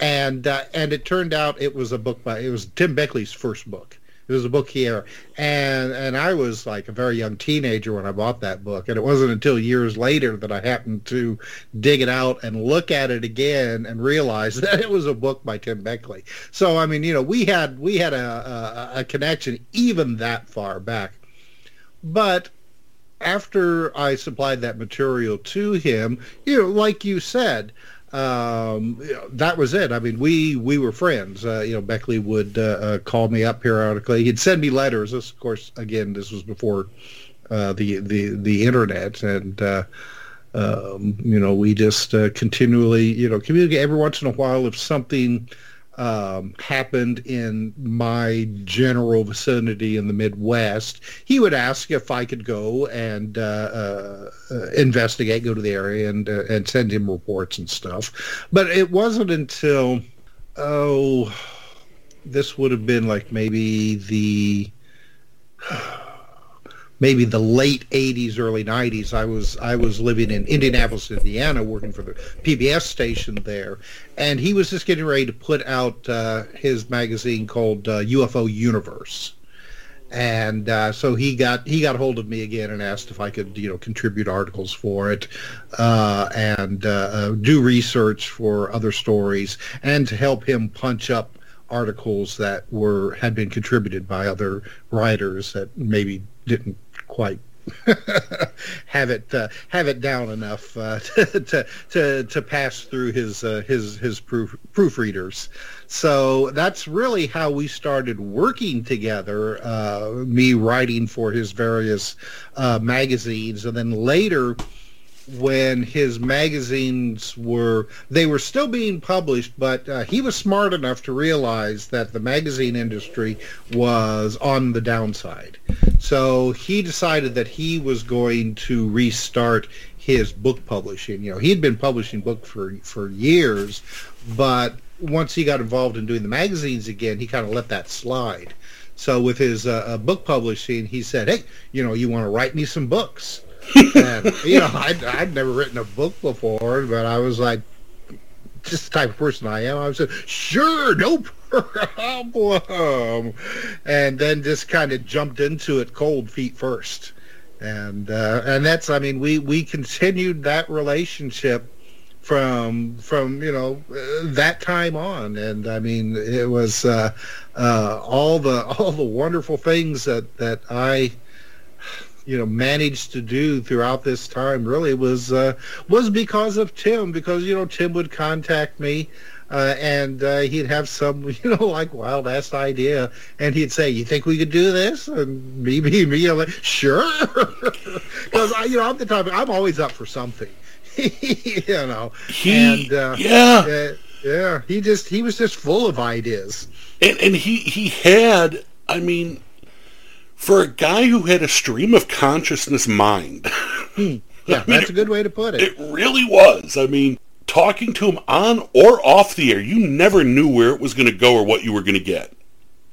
Speaker 4: and uh, and it turned out it was a book by it was Tim Beckley's first book. It was a book here, and and I was like a very young teenager when I bought that book, and it wasn't until years later that I happened to dig it out and look at it again and realize *laughs* that it was a book by Tim Beckley. So I mean, you know, we had we had a, a, a connection even that far back, but after I supplied that material to him, you know, like you said, um, that was it. I mean, we we were friends. Uh, you know, Beckley would uh, uh, call me up periodically. He'd send me letters. This, of course, again, this was before uh, the the the internet, and uh, um, you know, we just uh, continually, you know, communicate every once in a while if something um, happened in my general vicinity in the Midwest, he would ask if I could go and uh, uh, uh, investigate, go to the area, and uh, and send him reports and stuff. But it wasn't until oh, this would have been like maybe the maybe the late 80s early 90s i was i was living in indianapolis indiana working for the pbs station there. And he was just getting ready to put out uh, his magazine called uh, ufo universe. And uh, so he got he got hold of me again and asked if I could you know contribute articles for it uh, and uh, uh do research for other stories and to help him punch up articles that were had been contributed by other writers that maybe didn't quite *laughs* have it uh, have it down enough uh, *laughs* to, to to pass through his uh, his his proof proofreaders. So that's really how we started working together. Uh, me writing for his various uh, magazines, and then later when his magazines were they were still being published but uh, he was smart enough to realize that the magazine industry was on the downside. So he decided that he was going to restart his book publishing. You know he had been publishing books for for years but once he got involved in doing the magazines again he kind of let that slide. So with his uh, uh book publishing he said hey you know you want to write me some books and you know, I'd, I'd never written a book before, but I was like, just the type of person I am. I like, sure, no problem, and then just kind of jumped into it cold feet first, and uh, and that's, I mean, we we continued that relationship from from you know uh, that time on. And i mean it was uh, uh, all the *laughs* all the wonderful things that that i you know managed to do throughout this time really was uh, was because of Tim because you know Tim would contact me uh, and uh, he'd have some *laughs* you know like wild ass idea and he'd say you think we could do this? And me me me I'm like sure. *laughs* Because I, you know I'm the type I'm always up for something *laughs* you know
Speaker 1: he, and uh, yeah.
Speaker 4: yeah he just he was just full of ideas.
Speaker 1: And and he he had I mean for a guy who had a stream of consciousness mind. *laughs*
Speaker 4: Hmm. Yeah, I mean, that's a good way to put it.
Speaker 1: It really was. I mean, talking to him on or off the air, you never knew where it was going to go or what you were going to get.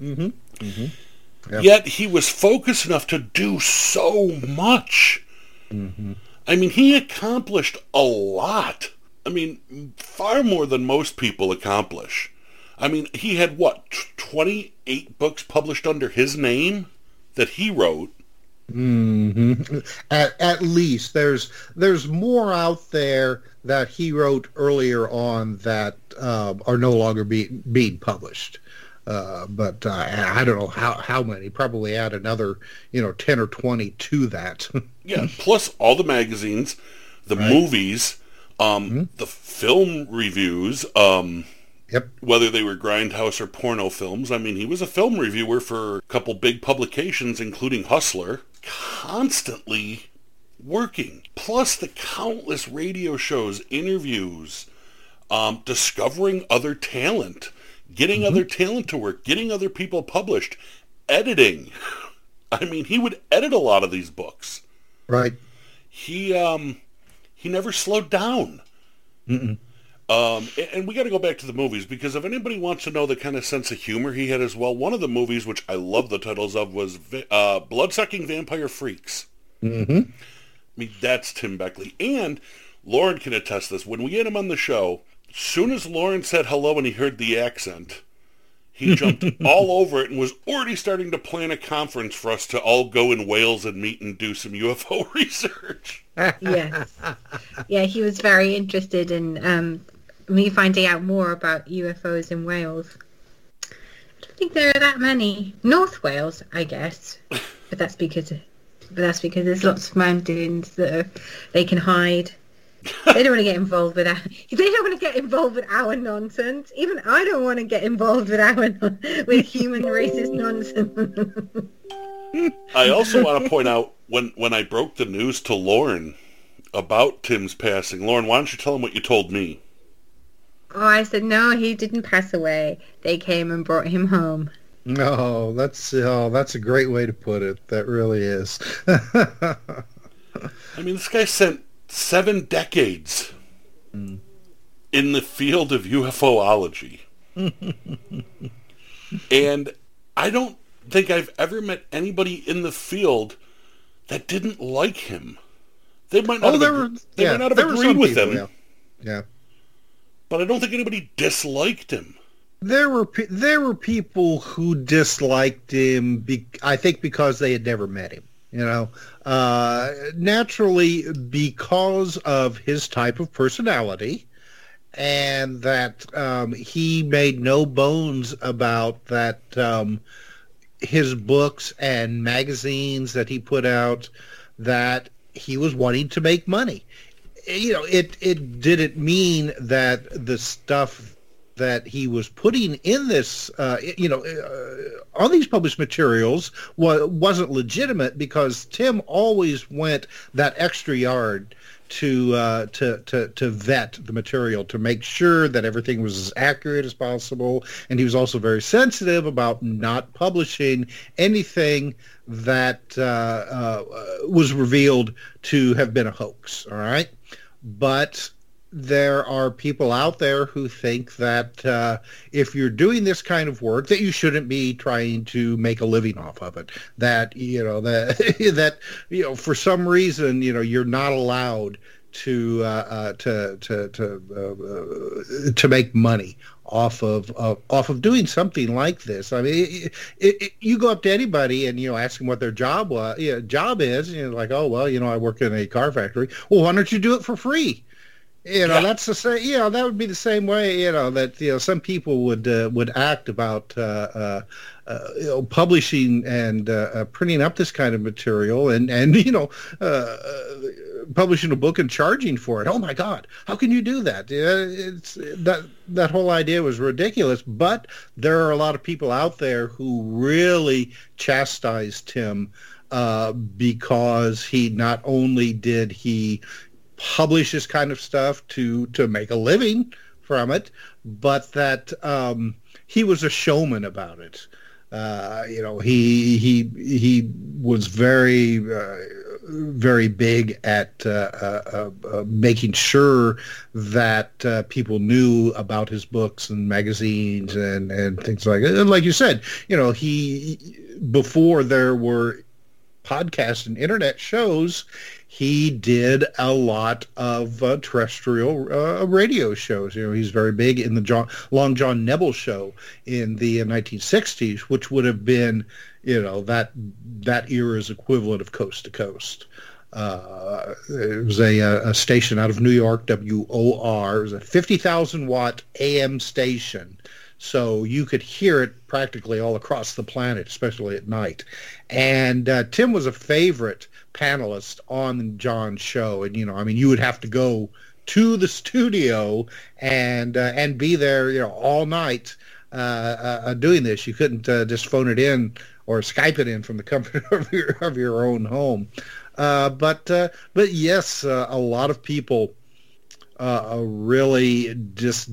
Speaker 4: Mm-hmm. Mm-hmm.
Speaker 1: Yet he was focused enough to do so much.
Speaker 4: Mm-hmm.
Speaker 1: I mean, he accomplished a lot. I mean, far more than most people accomplish. I mean, he had what, 28 books published under his name? That he wrote.
Speaker 4: Mm-hmm. At, at least there's there's more out there that he wrote earlier on that uh, are no longer being being published. Uh, but uh, I don't know how, how many. Probably add another, you know, ten or twenty to that. *laughs*
Speaker 1: yeah, plus all the magazines, the right. movies, um, mm-hmm. the film reviews. Um,
Speaker 4: Yep.
Speaker 1: Whether they were grindhouse or porno films. I mean, he was a film reviewer for a couple big publications, including Hustler, constantly working. Plus the countless radio shows, interviews, um, discovering other talent, getting mm-hmm. other talent to work, getting other people published, editing. *laughs* I mean, he would edit a lot of these books.
Speaker 4: Right.
Speaker 1: He um he never slowed down.
Speaker 4: Mm-mm.
Speaker 1: Um, and we got to go back to the movies because if anybody wants to know the kind of sense of humor he had as well, one of the movies which I love the titles of was uh, Bloodsucking Vampire Freaks.
Speaker 4: Mm-hmm.
Speaker 1: I mean, that's Tim Beckley. And Lauren can attest this. When we had him on the show, as soon as Lauren said hello and he heard the accent, he *laughs* jumped all over it and was already starting to plan a conference for us to all go in Wales and meet and do some UFO *laughs* research.
Speaker 2: yes. Yeah, he was very interested in um, me finding out more about UFOs in Wales. I don't think there are that many. North Wales, I guess, *laughs* but that's because but that's because there's lots of mountains that are, they can hide. they don't want to get involved with that. *laughs* They don't want to get involved with our nonsense. Even I don't want to get involved with our non- with human racist nonsense. *laughs*
Speaker 1: I also want to point out when when I broke the news to Lauren about Tim's passing. Lauren, why don't you tell him what you told me?
Speaker 2: Oh, I said no, he didn't pass away. They came and brought him home.
Speaker 4: No, that's oh, that's a great way to put it. That really is. *laughs*
Speaker 1: I mean, this guy spent seven decades mm. in the field of UFOlogy. *laughs* and I don't think I've ever met anybody in the field that didn't like him. They might not
Speaker 4: oh,
Speaker 1: have,
Speaker 4: there were
Speaker 1: they
Speaker 4: yeah,
Speaker 1: might not have agreed with
Speaker 4: people,
Speaker 1: him,
Speaker 4: Yeah. yeah.
Speaker 1: But I don't think anybody disliked him.
Speaker 4: There were pe- there were people who disliked him. Be- I think because they had never met him. You know, uh, naturally because of his type of personality, and that um, he made no bones about that. Um, his books and magazines that he put out, that he was wanting to make money. You know, it it didn't mean that the stuff that he was putting in this, uh, you know, uh, on these published materials wa- wasn't legitimate because Tim always went that extra yard to uh, to to to vet the material to make sure that everything was as accurate as possible, and he was also very sensitive about not publishing anything that uh, uh, was revealed to have been a hoax. All right, but there are people out there who think that uh, if you're doing this kind of work, that you shouldn't be trying to make a living off of it. That you know that *laughs* that you know for some reason you know you're not allowed to uh, uh, to to to uh, to make money off of uh, off of doing something like this. I mean, it, it, it, you go up to anybody and you know ask them what their job was, you know, job is, and you're like, oh well, you know, I work in a car factory. Well, why don't you do it for free? You know,
Speaker 1: Yeah.
Speaker 4: that's the same. You know, that would be the same way. You know that you know some people would uh, would act about uh, uh, uh, you know publishing and uh, uh, printing up this kind of material and and *laughs* you know publishing a book and charging for it. Oh my God, how can you do that? It's that that whole idea was ridiculous. But there are a lot of people out there who really chastised him uh, because he not only did he publish this kind of stuff to to make a living from it, but that um, he was a showman about it. Uh, you know, he he he was very uh, very big at uh, uh, uh, making sure that uh, people knew about his books and magazines and and things like that. And like you said, you know, he before there were podcasts and internet shows, he did a lot of uh, terrestrial uh, radio shows. You know, he's very big in the John, Long John Nebel show in the uh, 1960s, which would have been, you know, that that era's equivalent of Coast to Coast. Uh, it was a, a station out of New York, WOR. It was a 50,000 watt AM station. So you could hear it practically all across the planet, especially at night. And uh, Tim was a favorite panelist on John's show. And, you know, I mean, you would have to go to the *laughs* studio and uh, and be there, you know, all night uh, uh, doing this. You couldn't uh, just phone it in or Skype it in from the comfort *laughs* of your of your own home. Uh, but uh, but yes, uh, a lot of people uh, really just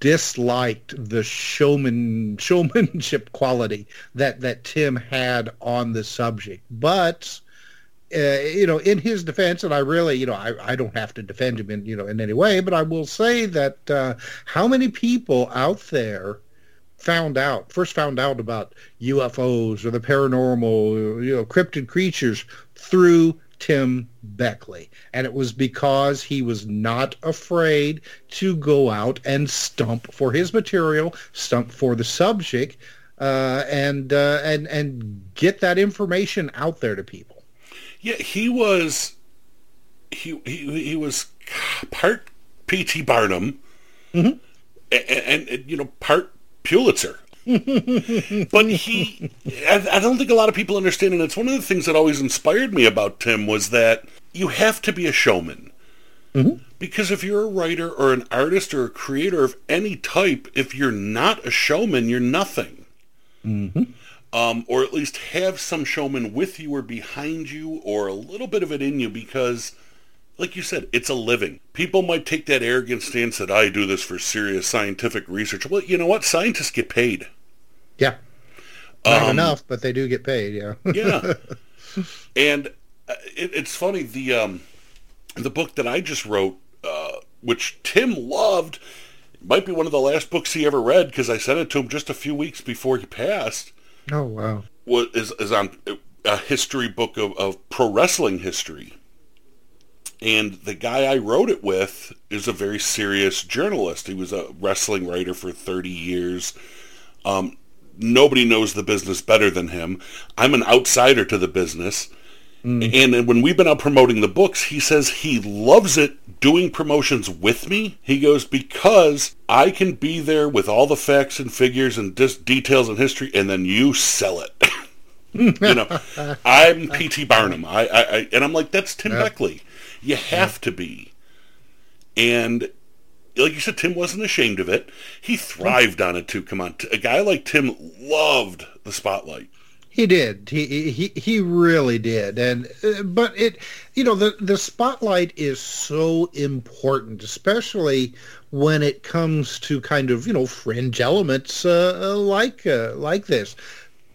Speaker 4: disliked the showman showmanship quality that that Tim had on the subject. But uh, you know, in his defense, and I really, you know, I, I don't have to defend him in you know in any way, but I will say that uh, how many people out there found out first found out about UFOs or the paranormal, you know, cryptid creatures through Tim Beckley. And it was because he was not afraid to go out and stump for his material, stump for the subject, uh, and uh, and and get that information out there to people.
Speaker 1: Yeah, he was he he, he was part P.T. Barnum
Speaker 4: Mhm.
Speaker 1: and, and, and, you know part Pulitzer. *laughs* but he, I, I don't think a lot of people understand, and it's one of the things that always inspired me about Tim was that you have to be a showman.
Speaker 4: Mhm.
Speaker 1: Because if you're a writer or an artist or a creator of any type, if you're not a showman, you're nothing.
Speaker 4: Mm-hmm.
Speaker 1: Um, or at least have some showman with you or behind you or a little bit of it in you because, like you said, it's a living. People might take that arrogant stance that I do this for serious scientific research. Well, you know what? Scientists get paid.
Speaker 4: Yeah. Not
Speaker 1: Um,
Speaker 4: enough, but they do get paid. Yeah.
Speaker 1: yeah. *laughs* And uh, it, it's funny the um, the book that I just wrote, uh, which Tim loved, might be one of the last books he ever read because I sent it to him just a few weeks before he passed.
Speaker 4: oh wow.
Speaker 1: Was is, is on a history book of, of pro wrestling history. And the guy I wrote it with is a very serious journalist. He was a wrestling writer for 30 years. Um, nobody knows the business better than him. I'm an outsider to the business. And then when we've been out promoting the books, he says he loves it doing promotions with me. He goes, because I can be there with all the facts and figures and dis- details and history, and then you sell it. *laughs* you know, *laughs* I'm P.T. Barnum. I, I, I, and I'm like, that's Tim
Speaker 4: Yeah.
Speaker 1: Beckley. You have to be. And like you said, Tim wasn't ashamed of it. He thrived on it too. Come on, a guy like Tim loved the spotlight.
Speaker 4: He did. He he he really did. And uh, but it, you know, the the spotlight is so important, especially when it comes to kind of you know fringe elements uh, uh, like uh, like this.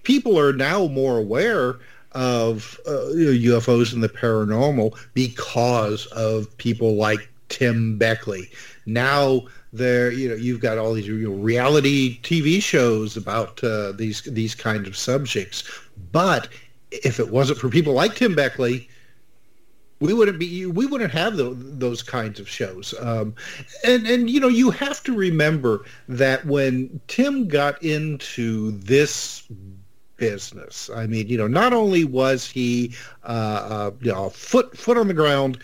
Speaker 4: People are now more aware of uh, UFOs and the paranormal because of people like Tim Beckley. Now there, you know, you've got all these you know, reality TV shows about uh, these these kinds of subjects. But if it wasn't for people like Tim Beckley, we wouldn't be we wouldn't have tho- those kinds of shows. Um, and and you know, you have to remember that when Tim got into this business. I mean, you know, not only was he uh, uh, you know, foot foot on the ground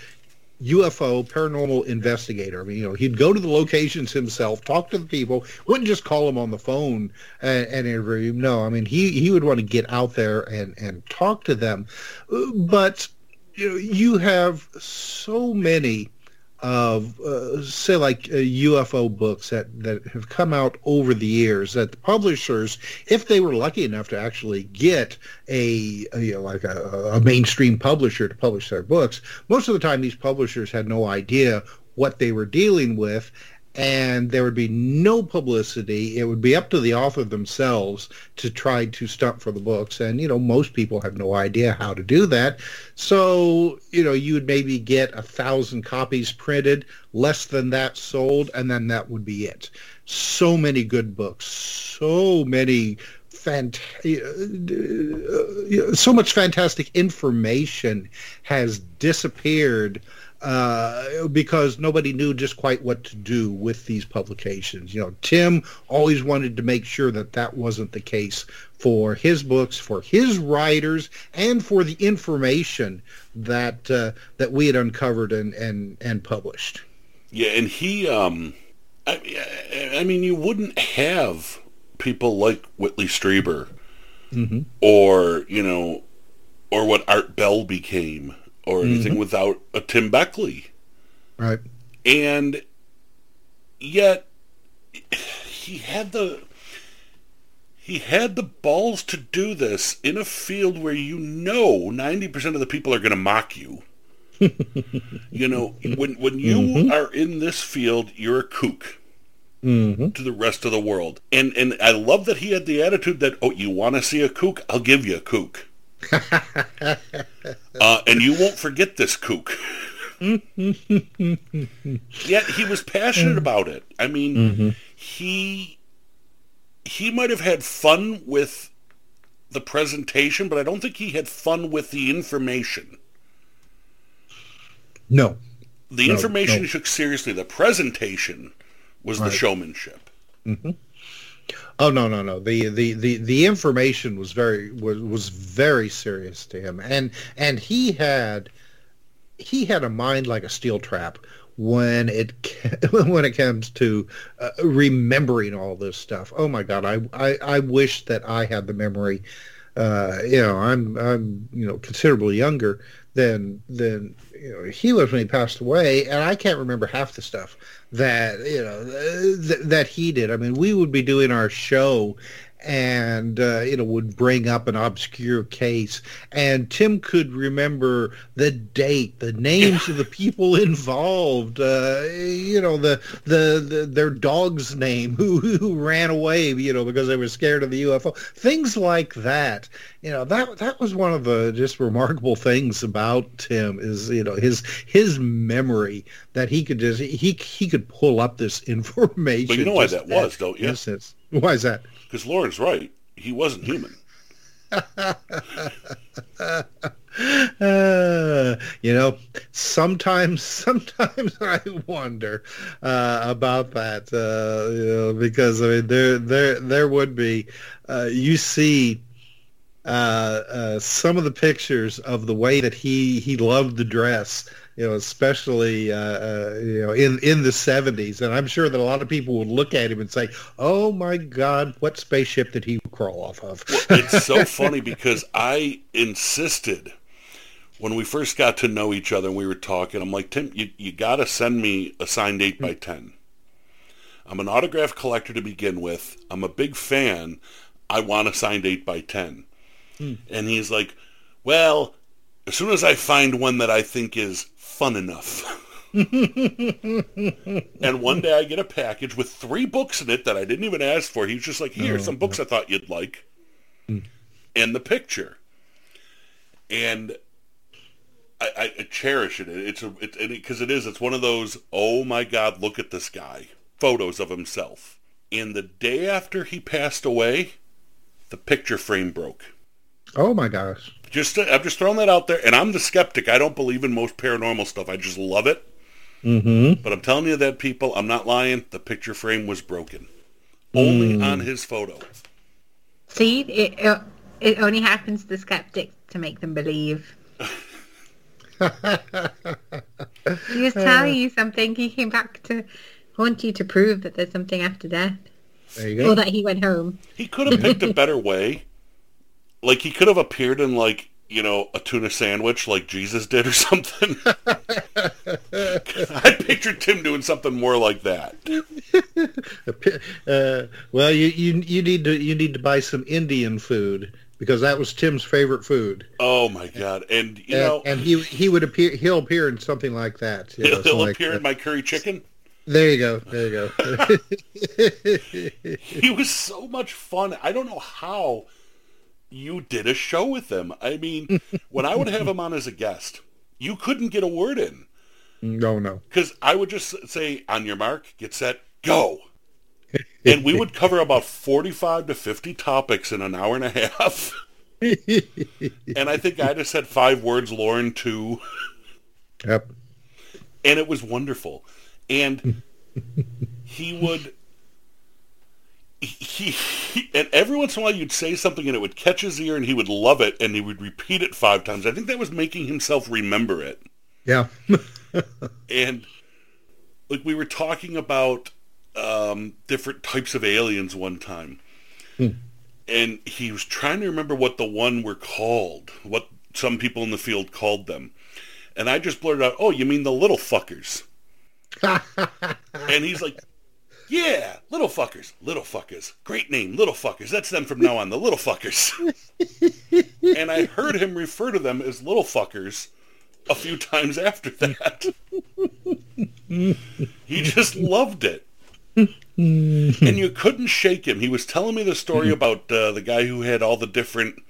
Speaker 4: UFO paranormal investigator. I mean, you know, he'd go to the locations himself, talk to the people, wouldn't just call them on the phone and, and interview. No, I mean, he, he would want to get out there and, and talk to them. Uh, But, you know, you have so many of, uh, say, like uh, UFO books that, that have come out over the years that the publishers, if they were lucky enough to actually get a, a you know, like a, a mainstream publisher to publish their books, most of the time these publishers had no idea what they were dealing with and there would be no publicity. It would be up to the author themselves to try to stump for the books. And, you know, most people have no idea how to do that. So, you know, you would maybe get a thousand copies printed, less than that sold, and then that would be it. So many good books, so many fant- uh, so much fantastic information has disappeared uh, because nobody knew just quite what to do with these publications. You know, Tim always wanted to make sure that that wasn't the case for his books, for his writers, and for the information that uh, that we had uncovered and and and published.
Speaker 1: Yeah, and he, um, I, I mean, you wouldn't have people like Whitley Strieber
Speaker 4: Mm-hmm.
Speaker 1: or, you know, or what Art Bell became or anything
Speaker 4: Mhm.
Speaker 1: without a Tim Beckley.
Speaker 4: Right.
Speaker 1: And yet he had the he had the balls to do this in a field where you know 90% of the people are going to mock you. *laughs* you know, when when you
Speaker 4: Mhm.
Speaker 1: are in this field, you're a kook
Speaker 4: Mm-hmm.
Speaker 1: to the rest of the world. And and I love that he had the attitude that, "Oh, you want to see a kook? I'll give you a kook." *laughs* uh, and you won't forget this kook. *laughs* Yet he was passionate about it. I mean,
Speaker 4: Mm-hmm.
Speaker 1: he he might have had fun with the presentation, but I don't think he had fun with the information.
Speaker 4: No.
Speaker 1: The
Speaker 4: No,
Speaker 1: information
Speaker 4: no.
Speaker 1: he took seriously. The presentation was the
Speaker 4: Right.
Speaker 1: showmanship.
Speaker 4: Oh no no no. The the the, the information was very was, was very serious to him. And and he had he had a mind like a steel trap when it *laughs* when it comes to uh, remembering all this stuff. Oh my god. I, I I wish that I had the memory uh, you know, I'm I'm you know considerably younger than than you know he was when he passed away, and I can't remember half the stuff that you know th- that he did. I mean, we would be doing our show and uh, you know would bring up an obscure case and tim could remember the date the names of the people *laughs* involved uh, you know the, the, the their dog's name who who ran away you know because they were scared of the ufo things like that you know that that was one of the just remarkable things about tim is you know his his memory that he could just he he could pull up this *laughs* information
Speaker 1: But you know why that was, don't you?
Speaker 4: instance. *laughs* why is that
Speaker 1: Because Lauren's right. He wasn't human. *laughs*
Speaker 4: Uh, you know, sometimes, *laughs* sometimes I wonder uh, about that. Uh, you know, because I mean, there, there, there would be. Uh, you see uh, uh, some of the pictures of the way that he he loved to dress. You know, especially uh, uh, you know in in the seventies, and I'm sure that a lot of people would look at him and say, "Oh my God, what spaceship did he crawl off of?"
Speaker 1: It's so *laughs* funny because I insisted when we first got to know each other and we were talking, I'm like, Tim, you, you got to send me a signed 8 by 10 I'm an autograph collector to begin with. I'm a big fan. I want a signed 8 by 10 And he's like, well, as soon as I find one that I think is fun enough. *laughs* and one day I get a package with three books in it that I didn't even ask for. He's just like, here, some books I thought you'd like. And the picture. And I, I, cherish it. It's a it because it is. It's one of those. Oh my God! Look at this guy. Photos of himself. And the day after he passed away, the picture frame broke.
Speaker 4: oh my gosh!
Speaker 1: Just I'm just throwing that out there. And I'm the skeptic. I don't believe in most paranormal stuff. I just love it.
Speaker 4: Mm-hmm.
Speaker 1: But I'm telling you that people, I'm not lying. The picture frame was broken. Only on his photo.
Speaker 2: See, it, it it only happens to the skeptics to make them believe. *laughs* He was telling you something. He came back to want you to prove that there's something after death,
Speaker 4: There you go.
Speaker 2: or that he went home.
Speaker 1: He could have picked a *laughs* better way. Like he could have appeared in like you know a tuna sandwich like Jesus did or something. *laughs* I pictured Tim doing something more like that. *laughs*
Speaker 4: Uh, well, you, you you need to you need to buy some Indian food because that was Tim's favorite food,
Speaker 1: Oh my god! And you
Speaker 4: and,
Speaker 1: know
Speaker 4: and he he would appear he'll appear in something like that. you
Speaker 1: he'll,
Speaker 4: something
Speaker 1: he'll appear
Speaker 4: that.
Speaker 1: in my curry chicken.
Speaker 4: There you go. There you go. *laughs*
Speaker 1: He was so much fun. I don't know how you did a show with them. I mean, *laughs* when I would have him on as a guest, you couldn't get a word in.
Speaker 4: no, no.
Speaker 1: Because I would just say, on your mark, get set, go. And we would cover about 45 to 50 topics in an hour and a half. *laughs* and I think I just said five words, Lauren, too.
Speaker 4: Yep.
Speaker 1: And it was wonderful. And *laughs* he would... He, he, and every once in a while you'd say something and it would catch his ear and he would love it and he would repeat it five times. I think that was making himself remember it.
Speaker 4: Yeah. *laughs*
Speaker 1: and like we were talking about um, different types of aliens one time and he was trying to remember what the one were called what some people in the field called them and i just blurted out oh you mean the little fuckers *laughs* and he's like yeah little fuckers little fuckers great name little fuckers that's them from now on the little fuckers *laughs* and i heard him refer to them as little fuckers a few times after that he just loved it. and you couldn't shake him. He was telling me the story about uh, the guy who had all the different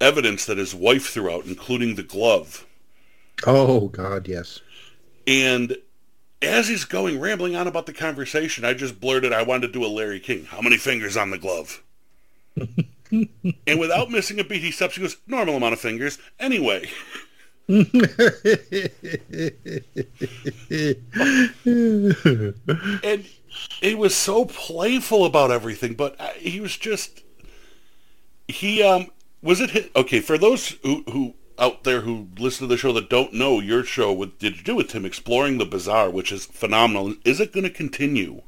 Speaker 1: evidence that his wife threw out, including the glove.
Speaker 4: oh God, yes.
Speaker 1: And as he's going rambling on about the conversation, I just blurted, I wanted to do a Larry King. How many fingers on the glove? *laughs* and without missing a beat, he stops. He goes, normal amount of fingers. Anyway. *laughs* and he was so playful about everything, but uh, he was just he um was it his, okay for those who who out there who listen to the show that don't know your show what did you do with Tim exploring the bizarre, which is phenomenal. Is it going to continue?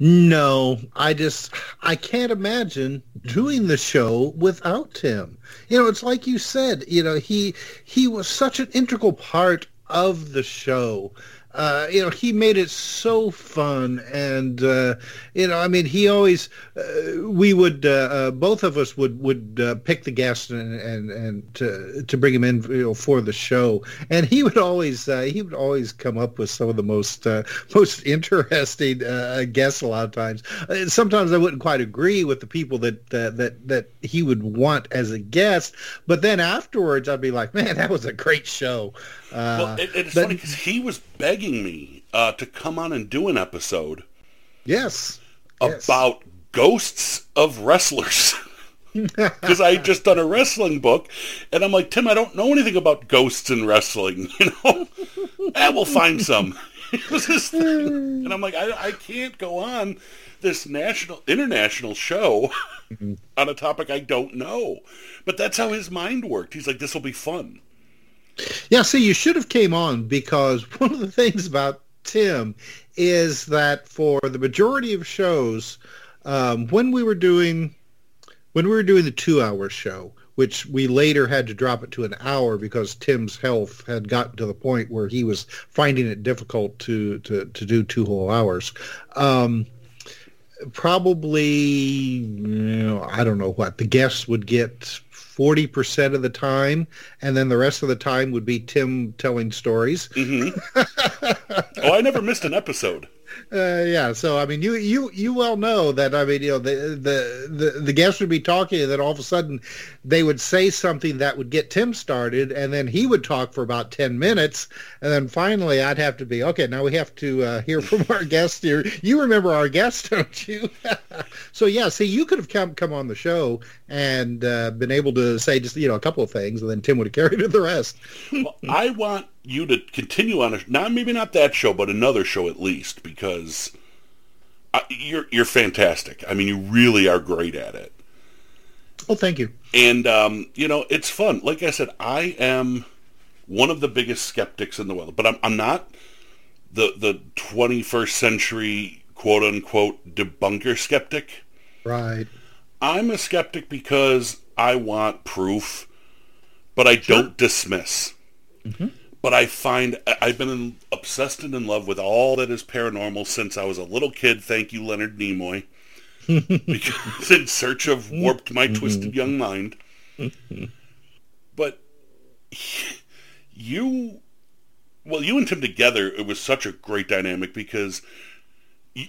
Speaker 4: No, I just I can't imagine doing the show without Tim. You know, it's like you said. You know, he he was such an integral part of the show uh, you know, he made it so fun, and uh, you know, I mean, he always uh, we would uh, uh, both of us would would uh, pick the guest and and and to to bring him in you know, for the show, and he would always he would always come up with some of the most most *laughs* interesting guests. A lot of times, sometimes I wouldn't quite agree with the people that that that he would want as a guest, but then afterwards I'd be like, man, that was a great show.
Speaker 1: well, it, it's but, funny because he was begging me uh, to come on and do an episode.
Speaker 4: Yes.
Speaker 1: About yes. ghosts of wrestlers. *laughs* Because I had just done a wrestling book, and I'm like, Tim, I don't know anything about ghosts in wrestling. *laughs* You know, eh, we'll find some. *laughs* and I'm like, I, I can't go on this national, international show mm-hmm. on a topic I don't know. But that's how his mind worked. He's like, this will be fun.
Speaker 4: Yeah, see, you should have came on because *laughs* one of the things about Tim is that for the majority of shows, um, when we were doing when we were doing the two-hour show, which we later had to drop it to an hour because Tim's health had gotten to the point where he was finding it difficult to to, to do two whole hours. Um, probably, you know, I don't know what the guests would get 40% of the time, and then the rest of the time would be Tim telling stories.
Speaker 1: Mm-hmm. *laughs* oh, I never missed an episode.
Speaker 4: Uh, yeah, so I mean, you you you well know that I mean, you know, the the the, the guests would be talking, and then all of a sudden, they would say something that would get Tim started, and then he would talk for about ten minutes, and then finally, I'd have to be okay. Now we have to uh, hear *laughs* from our guest here. You remember our guest, *laughs* don't you? so yeah, see, you could have come come on the show and uh, been able to say just you know a couple of things, and then Tim would have *laughs* carried the rest.
Speaker 1: well, I want you to continue on a not maybe not that show, but another show at least because I, you're you're fantastic. I mean, you really are great at it.
Speaker 4: Oh, thank you.
Speaker 1: And um, you know, it's fun. Like I said, I am one of the biggest skeptics in the world, but I'm I'm not the the 21st century quote unquote debunker skeptic.
Speaker 4: Right.
Speaker 1: I'm a skeptic because I want proof, but I sure. don't dismiss. Mm-hmm but I find I've been in, obsessed and in love with all that is paranormal since I was a little kid. Thank you, Leonard Nimoy, *laughs* because in search of warped my twisted young mind. *laughs* but you, well, you and Tim together, it was such a great dynamic because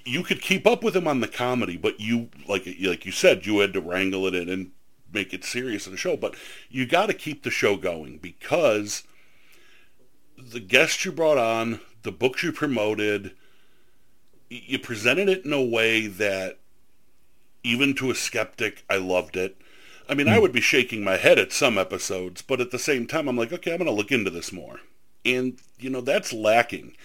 Speaker 1: you could keep up with him on the comedy, but you, like like you said, you had to wrangle it in and make it serious in the show. But you got to keep the show going because the guests you brought on, the books you promoted, you presented it in a way that even to a skeptic, I loved it. I mean, mm. I hmm. would be shaking my head at some episodes, but at the same time, I'm like, okay, I'm going to look into this more. And, you know, that's lacking.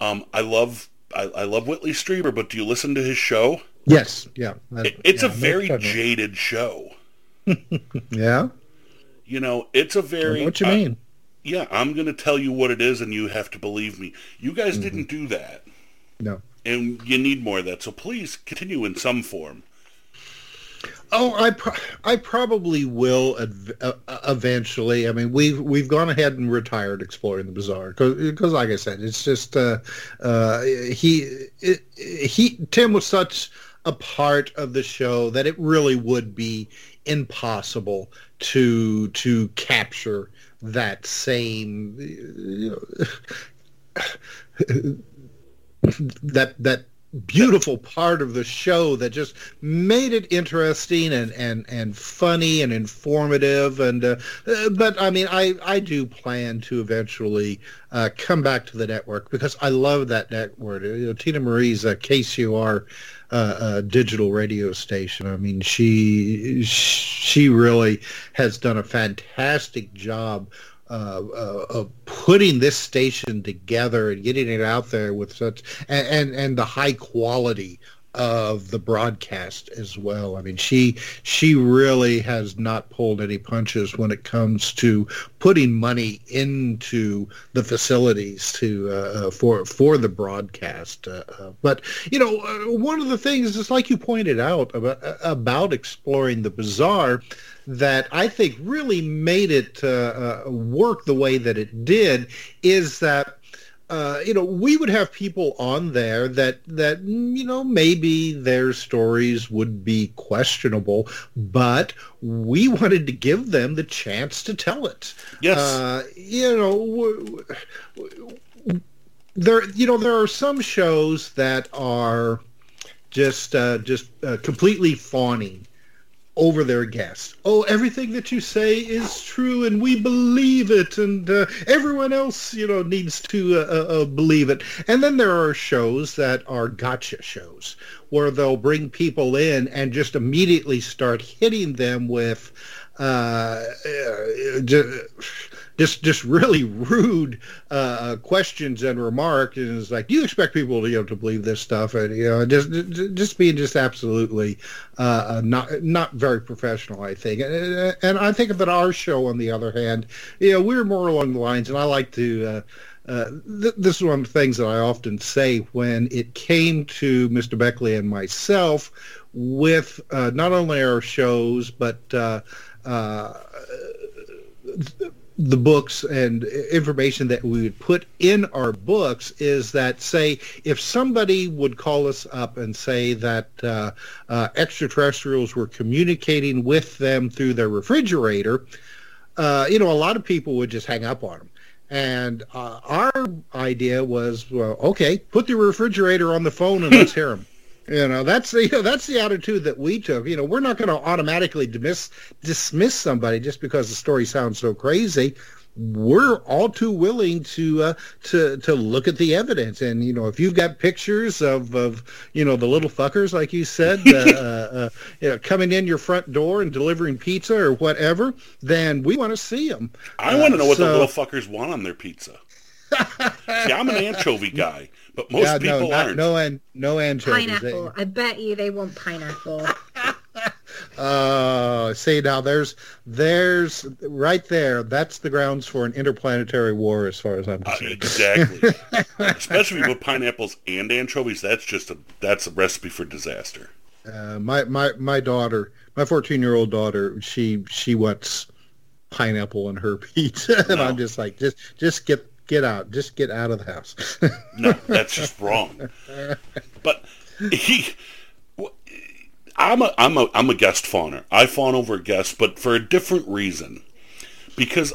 Speaker 1: Um, I love I, I, love Whitley Strieber, but do you listen to his show?
Speaker 4: Yes, yeah.
Speaker 1: That, it's yeah, a very jaded show. *laughs*
Speaker 4: yeah.
Speaker 1: You know, it's a very.
Speaker 4: What you mean?
Speaker 1: yeah, I'm going to tell you what it is and you have to believe me. You guys mm-hmm. didn't do that.
Speaker 4: No.
Speaker 1: And you need more of that. So please continue in some form.
Speaker 4: Oh, I pro- I probably will adv- uh, uh eventually. I mean, we've we've gone ahead and retired exploring the bizarre because, like I said, it's just uh, uh, he it, he Tim was such a part of the show that it really would be impossible to to capture that same you know, *sighs* that that beautiful part of the show that just made it interesting and and and funny and informative and uh, uh, but I mean I I do plan to eventually uh, come back to the network because I love that network. You know, Tina Marie's uh, KCOR uh, uh, digital radio station. I mean, she she really has done a fantastic job uh, uh, of putting this station together and getting it out there with such and, and, and the high quality of the broadcast as well. I mean, she she really has not pulled any punches when it comes to putting money into the facilities to uh, for for the broadcast. Uh, uh, but you know, uh, one of the things is like you pointed out about about exploring the bizarre that I think really made it uh, uh, work the way that it did is that uh, you know, we would have people on there that that you know maybe their stories would be questionable, but we *laughs* wanted to give them the chance to tell it.
Speaker 1: Yes,
Speaker 4: uh, you know, there you know there are some shows that are just uh, just uh, completely fawning over their guests. Oh, everything that you say is true, and we believe it, and uh, everyone else, you know, needs to uh, uh, uh, believe it. And then there are shows that are gotcha shows where they'll bring people in and just immediately start hitting them with. Uh, uh, just just really rude uh, questions and remarks, and it's like, do you expect people to you know to believe this stuff? And you know, just just being just absolutely uh, uh, not not very professional, I think. And, and I think that our show, on the other hand, you know, we're more along the lines, and I like to. Uh, uh, th- this is one of the things that I often say when it came to Mr. Beckley and myself with uh, not only our shows, but uh, uh, the books and information that we would put in our books is that say if somebody would call us up and say that uh, uh, extraterrestrials were communicating with them through their refrigerator uh, you know a lot of people would just hang up on them and uh, our idea was well okay put the refrigerator on the phone and let's hear them you know, that's the you *laughs* know, that's the attitude that we took. You know, we're not going to automatically dismiss dismiss somebody just because the story sounds so crazy. We're all too willing to uh, to to look at the evidence, and you know, if you've got pictures of, of you know the little fuckers, like you said, uh, uh, *laughs* uh, you know, coming in your front door and delivering pizza or whatever, then we want to see them.
Speaker 1: I want to know what so, the little fuckers want on their pizza. *laughs* see, I'm an anchovy guy. But most yeah, people
Speaker 4: no, not,
Speaker 1: aren't.
Speaker 4: No, an, no anchovies.
Speaker 2: Pineapple. They... I bet you they want pineapple. *laughs*
Speaker 4: uh, see now, there's, there's right there. That's the grounds for an interplanetary war, as far as I'm uh, concerned.
Speaker 1: Uh, exactly. *laughs* Especially with pineapples and anchovies. That's just a that's a recipe for disaster.
Speaker 4: Uh, my my my daughter, my 14 year old daughter, she she wants pineapple in her *laughs* pizza, and no. I'm just like, just just get get out. Just get out of the house. *laughs*
Speaker 1: no, that's just wrong. But he, I'm a, I'm a, I'm a guest fawner. I fawn over guests, but for a different reason. Because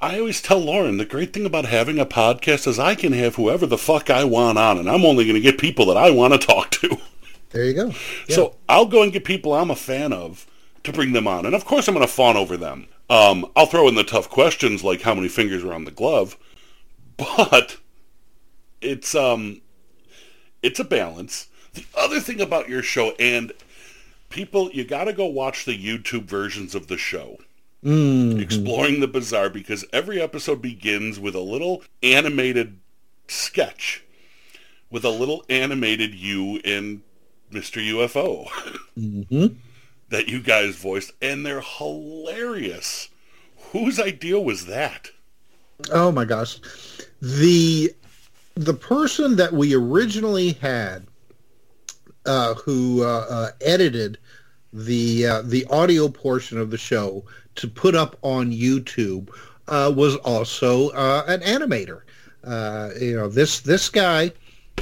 Speaker 1: I always tell Lauren the great thing about having a podcast is I can have whoever the fuck I want on, and I'm only going to get people that I want to talk to.
Speaker 4: There you go.
Speaker 1: Yeah. So I'll go and get people I'm a fan of to bring them on, and of course I'm going to fawn over them. Um, I'll throw in the tough questions like how many fingers are on the glove, but it's um it's a balance. The other thing about your show and people you got to go watch the YouTube versions of the show.
Speaker 4: Mm-hmm.
Speaker 1: Exploring the bizarre because every episode begins with a little animated sketch with a little animated you in Mr. UFO
Speaker 4: mm-hmm.
Speaker 1: that you guys voiced and they're hilarious. Whose idea was that?
Speaker 4: Oh my gosh the the person that we originally had uh, who uh, uh, edited the uh, the audio portion of the show to put up on YouTube uh, was also uh, an animator. you know, this this guy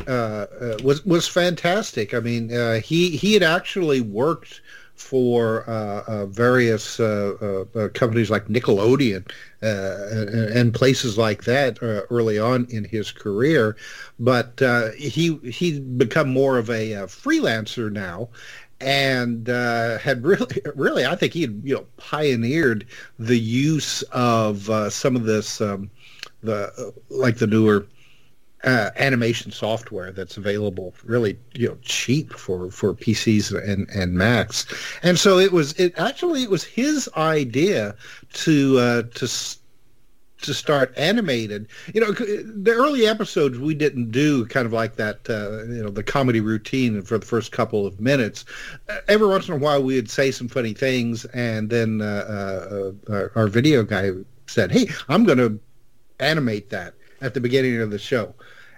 Speaker 4: was was fantastic. I mean, he he had actually worked for uh, uh, various uh, companies like Nickelodeon and places like that early on in his career. But he he's become more of a freelancer now, and uh, had really, *laughs* really, I think he had you know pioneered the use of uh, some of this, um, the like the newer uh, animation software that's available really you know cheap for for PCs and and Macs and so it was it actually it was his idea to uh, to to start animated. You know, the early episodes we didn't do kind of like that. Uh, you know, the comedy routine for the first couple of minutes. Uh, every once in a while, we would say some funny things, and then uh, uh, uh our video guy said, "Hey, I'm going to animate that at the beginning of the show,"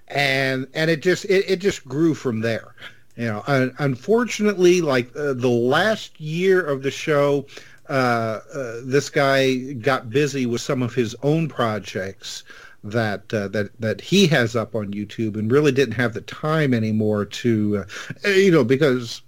Speaker 4: and and it just it, it just grew from there. You know, unfortunately, like uh, the last year of the show, uh, uh, this guy got busy with some of his own projects that uh, that that he has up on YouTube, and really didn't have the time anymore to, uh, you know, because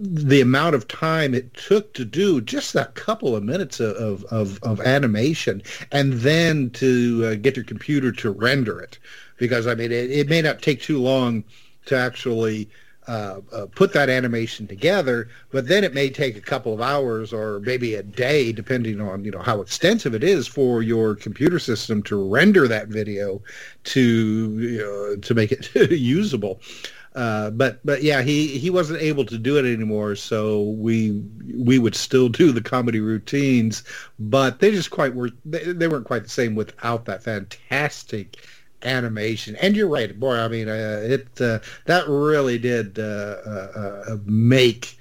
Speaker 4: the amount of time it took to do just that couple of minutes of of, of animation, and then to uh, get your computer to render it, because I mean, it, it may not take too long to actually uh, uh, put that animation together, but then it may take a couple of hours or maybe a day, depending on you know how extensive it is for your computer system to render that video to know, to make it *laughs* usable. Uh, but but yeah, he, he wasn't able to do it anymore, so we we would still do the comedy routines, but they just quite were they, they weren't quite the same without that fantastic animation. And you're right, boy. I mean, uh, it uh, that really did uh, uh, uh make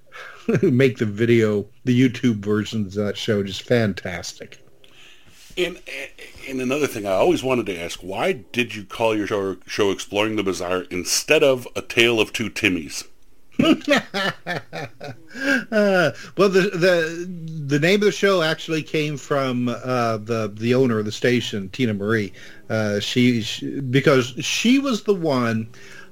Speaker 4: *laughs* make the video, the YouTube versions of that show, just fantastic.
Speaker 1: And and another thing, I always wanted to ask: Why did you call your show, show "Exploring the Bizarre" instead of "A Tale of Two Timmys"? uh, *laughs*
Speaker 4: well, the the the name of the show actually came from uh, the the owner of the station, Tina Marie. Uh, she, she, because she was the one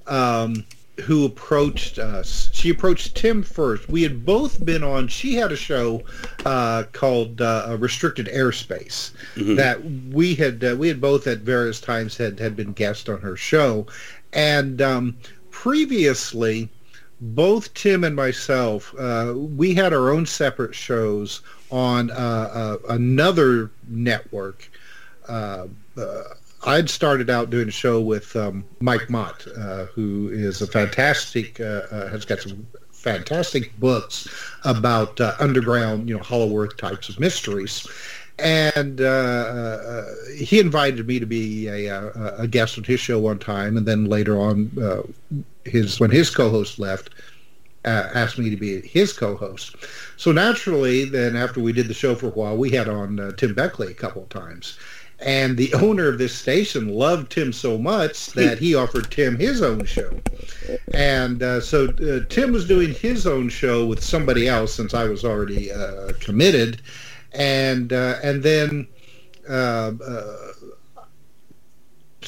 Speaker 4: um, who approached us. She approached Tim first. We had both been on. She had a show uh, called uh, Restricted Airspace mm-hmm. that we had uh, we had both at various times had had been guests on her show, and um, previously both Tim and myself, uh, we had our own separate shows on uh, uh, another network. Uh, uh, I'd started out doing a show with um, Mike Mott, uh, who is a fantastic, has got some fantastic books about underground, you know, Hollow Earth types of mysteries and uh, uh, he invited me to be a, a, guest on his show one time, and then later on, uh, his when his co-host left, uh, asked me to be his co-host. So naturally, then after we did the show for a while, we had on uh, Tim Beckley a couple of times. And the *laughs* owner of this station loved Tim so much that he offered Tim his own show. And uh, so uh, Tim was doing his own show with somebody else since I was already uh, committed and uh, and then uh, uh,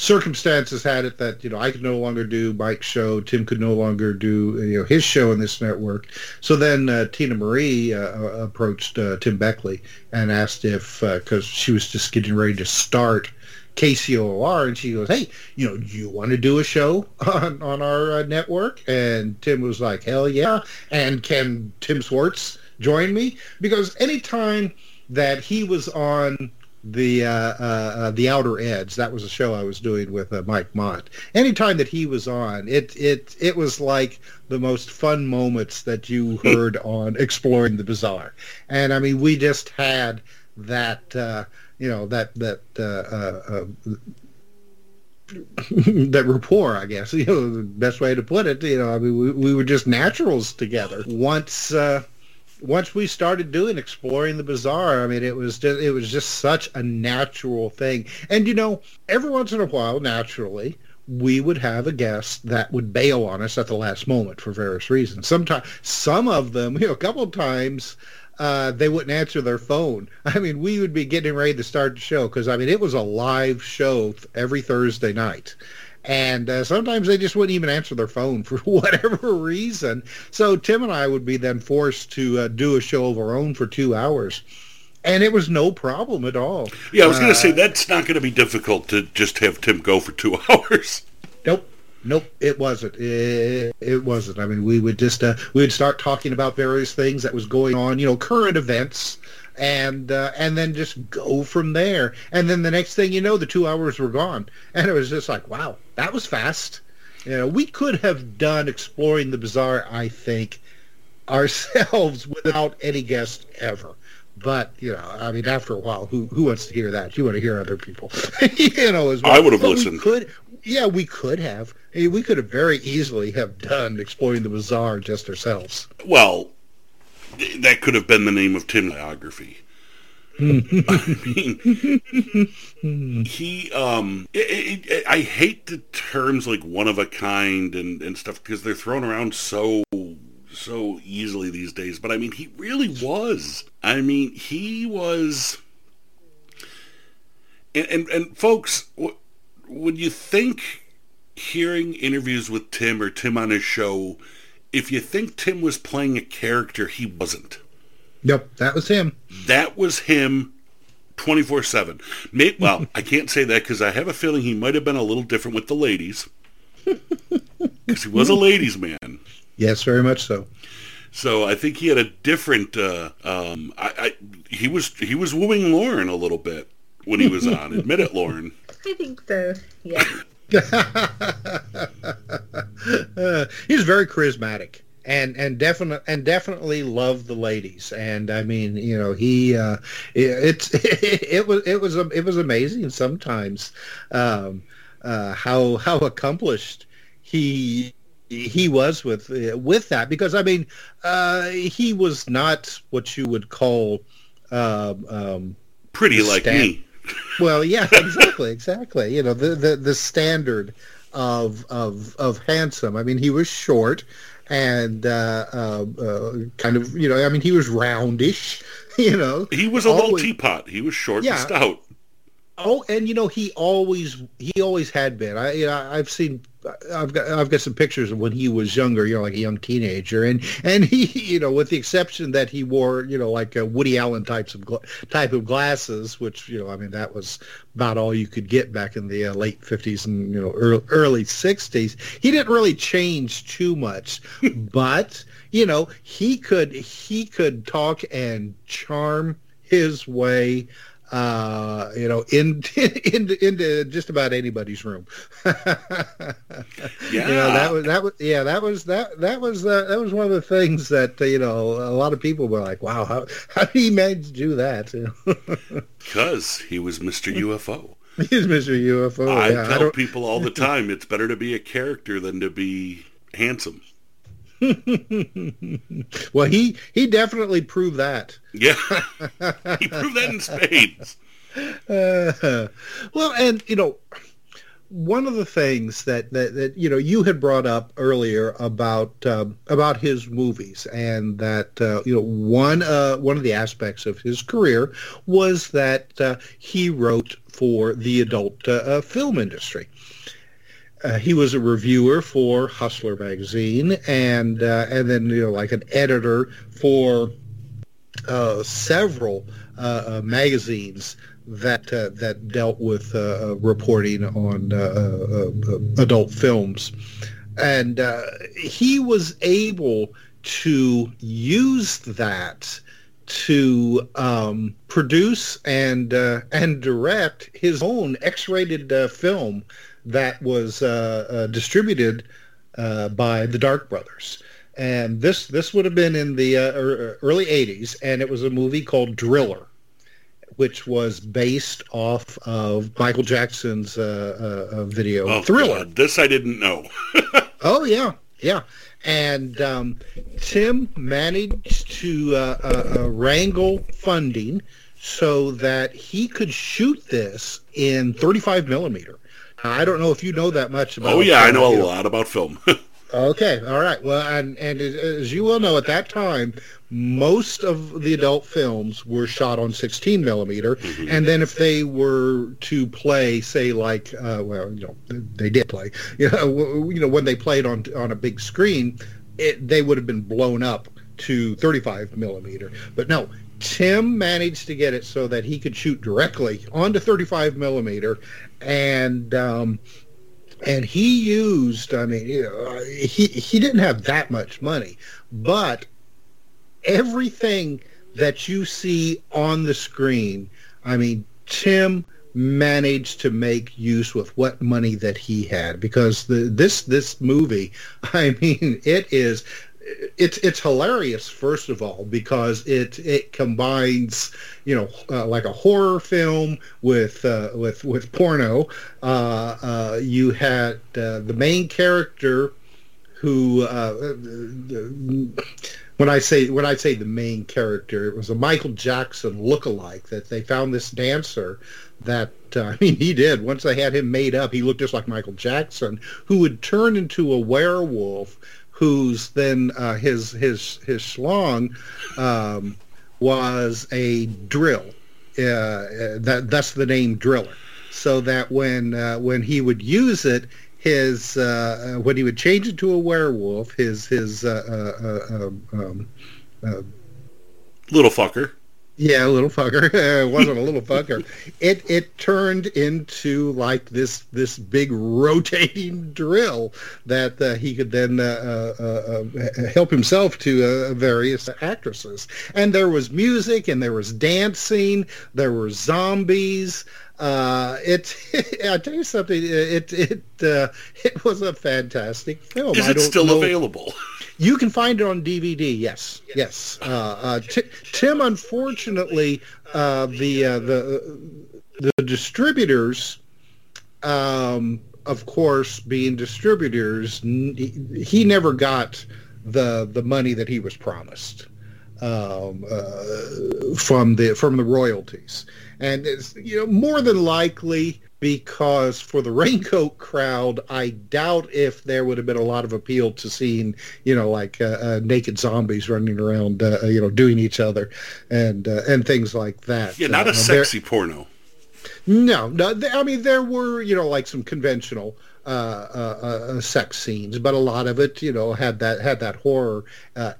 Speaker 4: circumstances had it that you know I could no longer do Mike's show, Tim could no longer do you know his show in this network. So then uh, Tina Marie uh, uh, approached Tim Beckley and asked if because she was just getting ready to start. KCOR, and she goes, "Hey, you know, do you want to do a show on on our network?" And Tim was like, "Hell yeah!" And can Tim Swartz join me? Because anytime that he was on the uh, uh, uh, the Outer Edge. That was a show I was doing with uh, Mike Mott. Anytime that he was on, it it it was like the most fun moments that you *laughs* heard on Exploring the Bizarre. And I mean, we just had that uh, you know that that. Uh, *laughs* that rapport, I guess, *laughs* you know, the best way to put it. You know, I mean, we, we were just naturals together. Once, uh, once we started doing exploring the bizarre, I mean, it was just it was just such a natural thing. And you know, every once in a while, naturally, we would have a guest that would bail on us at the last moment for various reasons. Sometimes, some of them, *laughs* you know, a couple of times. Uh, they wouldn't answer their phone. *laughs* I mean, we would be getting ready to start the show because I mean, it was a live show every Thursday night, and uh, sometimes they just wouldn't even answer their phone for *laughs* whatever reason. So Tim and I would be then forced to uh, do a show of our own for two hours. And it was no problem at all.
Speaker 1: Yeah, I was going to say uh, that's not going to be difficult to just have Tim go for two *laughs* hours.
Speaker 4: Nope. Nope, it wasn't. It, it wasn't. I mean, we would just uh, we would start talking about various things that was going on, you know, current events, and uh, and then just go from there. And then the next thing you know, the two hours were gone, and it was just like, wow, that was fast. You know, we could have done exploring the bizarre, I think, *laughs* ourselves without any guest ever. But you know, I mean, after a while, who who wants to hear that? You want to hear other people, *laughs* you know. As well.
Speaker 1: I would have
Speaker 4: But we
Speaker 1: listened.
Speaker 4: Could yeah, we could have. We could have very easily have done exploring the bizarre just ourselves.
Speaker 1: Well, that could have been the name of Tim's biography. *laughs* I mean, he, um, i i I hate the terms like one of a kind and, and stuff because they're thrown around so, so easily these days. But I mean, he really was. I mean, he was. And, and, and folks, would you think hearing interviews with Tim or Tim on his show, if you think Tim was playing a character, he wasn't.
Speaker 4: Yep, that was him.
Speaker 1: That was him 24-7. May, well, *laughs* I can't say that because I have a feeling he might have been a little different with the ladies. *laughs* Because he was a ladies' man.
Speaker 4: Yes, very much so.
Speaker 1: So I think he had a different. Uh, um, I, I he was he was wooing Lauren a little bit when he was on. Admit it, Lauren. *laughs*
Speaker 2: I think so. Yeah.
Speaker 4: Uh, *laughs* he's very charismatic and and definitely and definitely loved the ladies and i mean you know he uh it, it's *laughs* it was it was it was amazing sometimes um uh how how accomplished he he was with with that because i mean uh he was not what you would call um um
Speaker 1: Pretty like
Speaker 4: Stan-
Speaker 1: me.
Speaker 4: Well, yeah, exactly, exactly. You know, the the, the standard of of of handsome. I mean, he was short and uh, uh, uh, kind of, you know, I mean, he was roundish. *laughs* You know,
Speaker 1: He was a little teapot. He was short
Speaker 4: Yeah.
Speaker 1: and stout.
Speaker 4: Oh, and you know he always he always had been. I you know, I've seen I've got I've got some pictures of when he was younger, you know, like a young teenager, and and he *laughs* you know with the exception that he wore you know like uh, Woody Allen types of gla- type of glasses, which you know I mean that was about all you could get back in the uh, late fifties and you know early, early sixties. He didn't really change too much, *laughs* but you know he could he could talk and charm his way uh, you know, in, *laughs* into into just about anybody's room.
Speaker 1: Yeah. *laughs*
Speaker 4: You know, that was that was yeah, that was that that was uh, that was one of the things that uh, you know a lot of people were like, wow, how how did he manage to do that? *laughs*
Speaker 1: Because he was Mr. UFO.
Speaker 4: He's Mr. UFO.
Speaker 1: I
Speaker 4: yeah,
Speaker 1: tell
Speaker 4: don't,
Speaker 1: people all the time it's better to be a character than to be handsome. *laughs*
Speaker 4: well, he he definitely proved that.
Speaker 1: Yeah. *laughs* he proved that in spades.
Speaker 4: Uh, *laughs* well, and you know, one of the things that, that, that you know you had brought up earlier about um, about his movies, and that uh, you know one uh, one of the aspects of his career was that uh, he wrote for the adult uh, uh, film industry. Uh, he was a reviewer for Hustler magazine, and uh, and then you know like an editor for uh, several uh, uh, magazines that uh, that dealt with reporting on adult films, and he was able to use that to um, produce and and direct his own X-rated film that was uh, uh, distributed uh, by the Dark Brothers. And this this would have been in the uh, early '80s, and it was a movie called Driller, which was based off of Michael Jackson's uh, uh, video
Speaker 1: Oh,
Speaker 4: Thriller.
Speaker 1: God, this I didn't know. *laughs*
Speaker 4: Oh yeah, yeah. And um, Tim managed to uh, uh, uh, wrangle funding so that he could shoot this in 35 millimeter. I don't know if you know that much about.
Speaker 1: oh, yeah, I know a lot about film. *laughs*
Speaker 4: Okay, all right. Well, and and as- you well know, at that time, most of the adult films were shot on 16 millimeter, and then if they were to play, say, like, uh, well, you know, they did play, *laughs* you know, you know, when they played on on a big screen, it, they would have been blown up to 35 millimeter. But no, Tim managed to get it so that he could shoot directly onto 35 millimeter, and. Um, and he used i mean you know, he he didn't have that much money but everything that you see on the screen i mean tim managed to make use with what money that he had because the this this movie *laughs* i mean it is it's it's hilarious first of all because it it combines you know uh, like a horror film with uh, with with porno. Uh, uh you had uh, the main character who uh, when I say when I say the main character, it was a Michael Jackson look-alike that they found this dancer that *laughs* I mean he did once they had him made up he looked just like Michael Jackson who would turn into a werewolf who's then uh, his his his schlong um, was a drill. Uh, that that's the name driller. So that when uh, when he would use it, his uh, when he would change it to a werewolf, his his uh, uh, um,
Speaker 1: little fucker
Speaker 4: yeah, a little fucker. *laughs* it wasn't a little fucker. *laughs* It it turned into like this this big rotating *laughs* drill that uh, he could then uh, uh, uh help himself to uh, various actresses. And there was music, and there was dancing. There were zombies. Uh, it, I tell you something. It it it was a fantastic film.
Speaker 1: Is it still know. available?
Speaker 4: You can find it on DVD. Yes, yes. Uh, uh, t- Tim, unfortunately, uh, the uh, the the distributors, um, of course, being distributors, he never got the the money that he was promised um, uh, from the from the royalties, and it's you know more than likely because for the *laughs* raincoat crowd, I doubt if there would have been a lot of appeal to seeing, you know, like uh, uh, naked zombies running around, uh, you know, doing each other and uh, and things like that.
Speaker 1: Yeah, not a uh, sexy porno.
Speaker 4: No, no. I mean, there were, you know, like some conventional uh, sex scenes, but a lot of it, you know, had that had that horror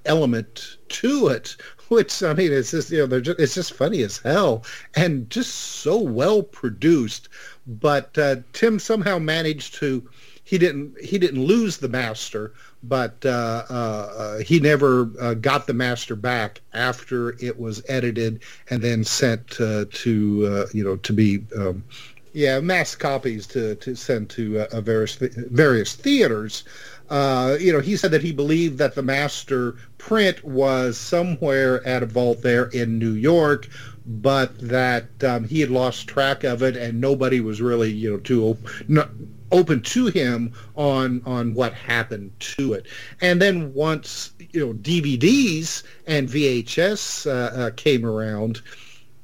Speaker 4: element to it, which I mean, it's just you know, they're just, it's just funny as hell and just so well produced but uh, Tim somehow managed to. He didn't. He didn't lose the master, but uh, uh, uh he never uh, got the master back after it was edited and then sent uh, to you know to be. Um, yeah, mass copies to, to send to various various theaters. Uh, you know, he said that he believed that the master print was somewhere at a vault there in New York, but that um, he had lost track of it and nobody was really, you know, too open to him on on what happened to it. And then once you know DVDs and VHS uh, uh, came around,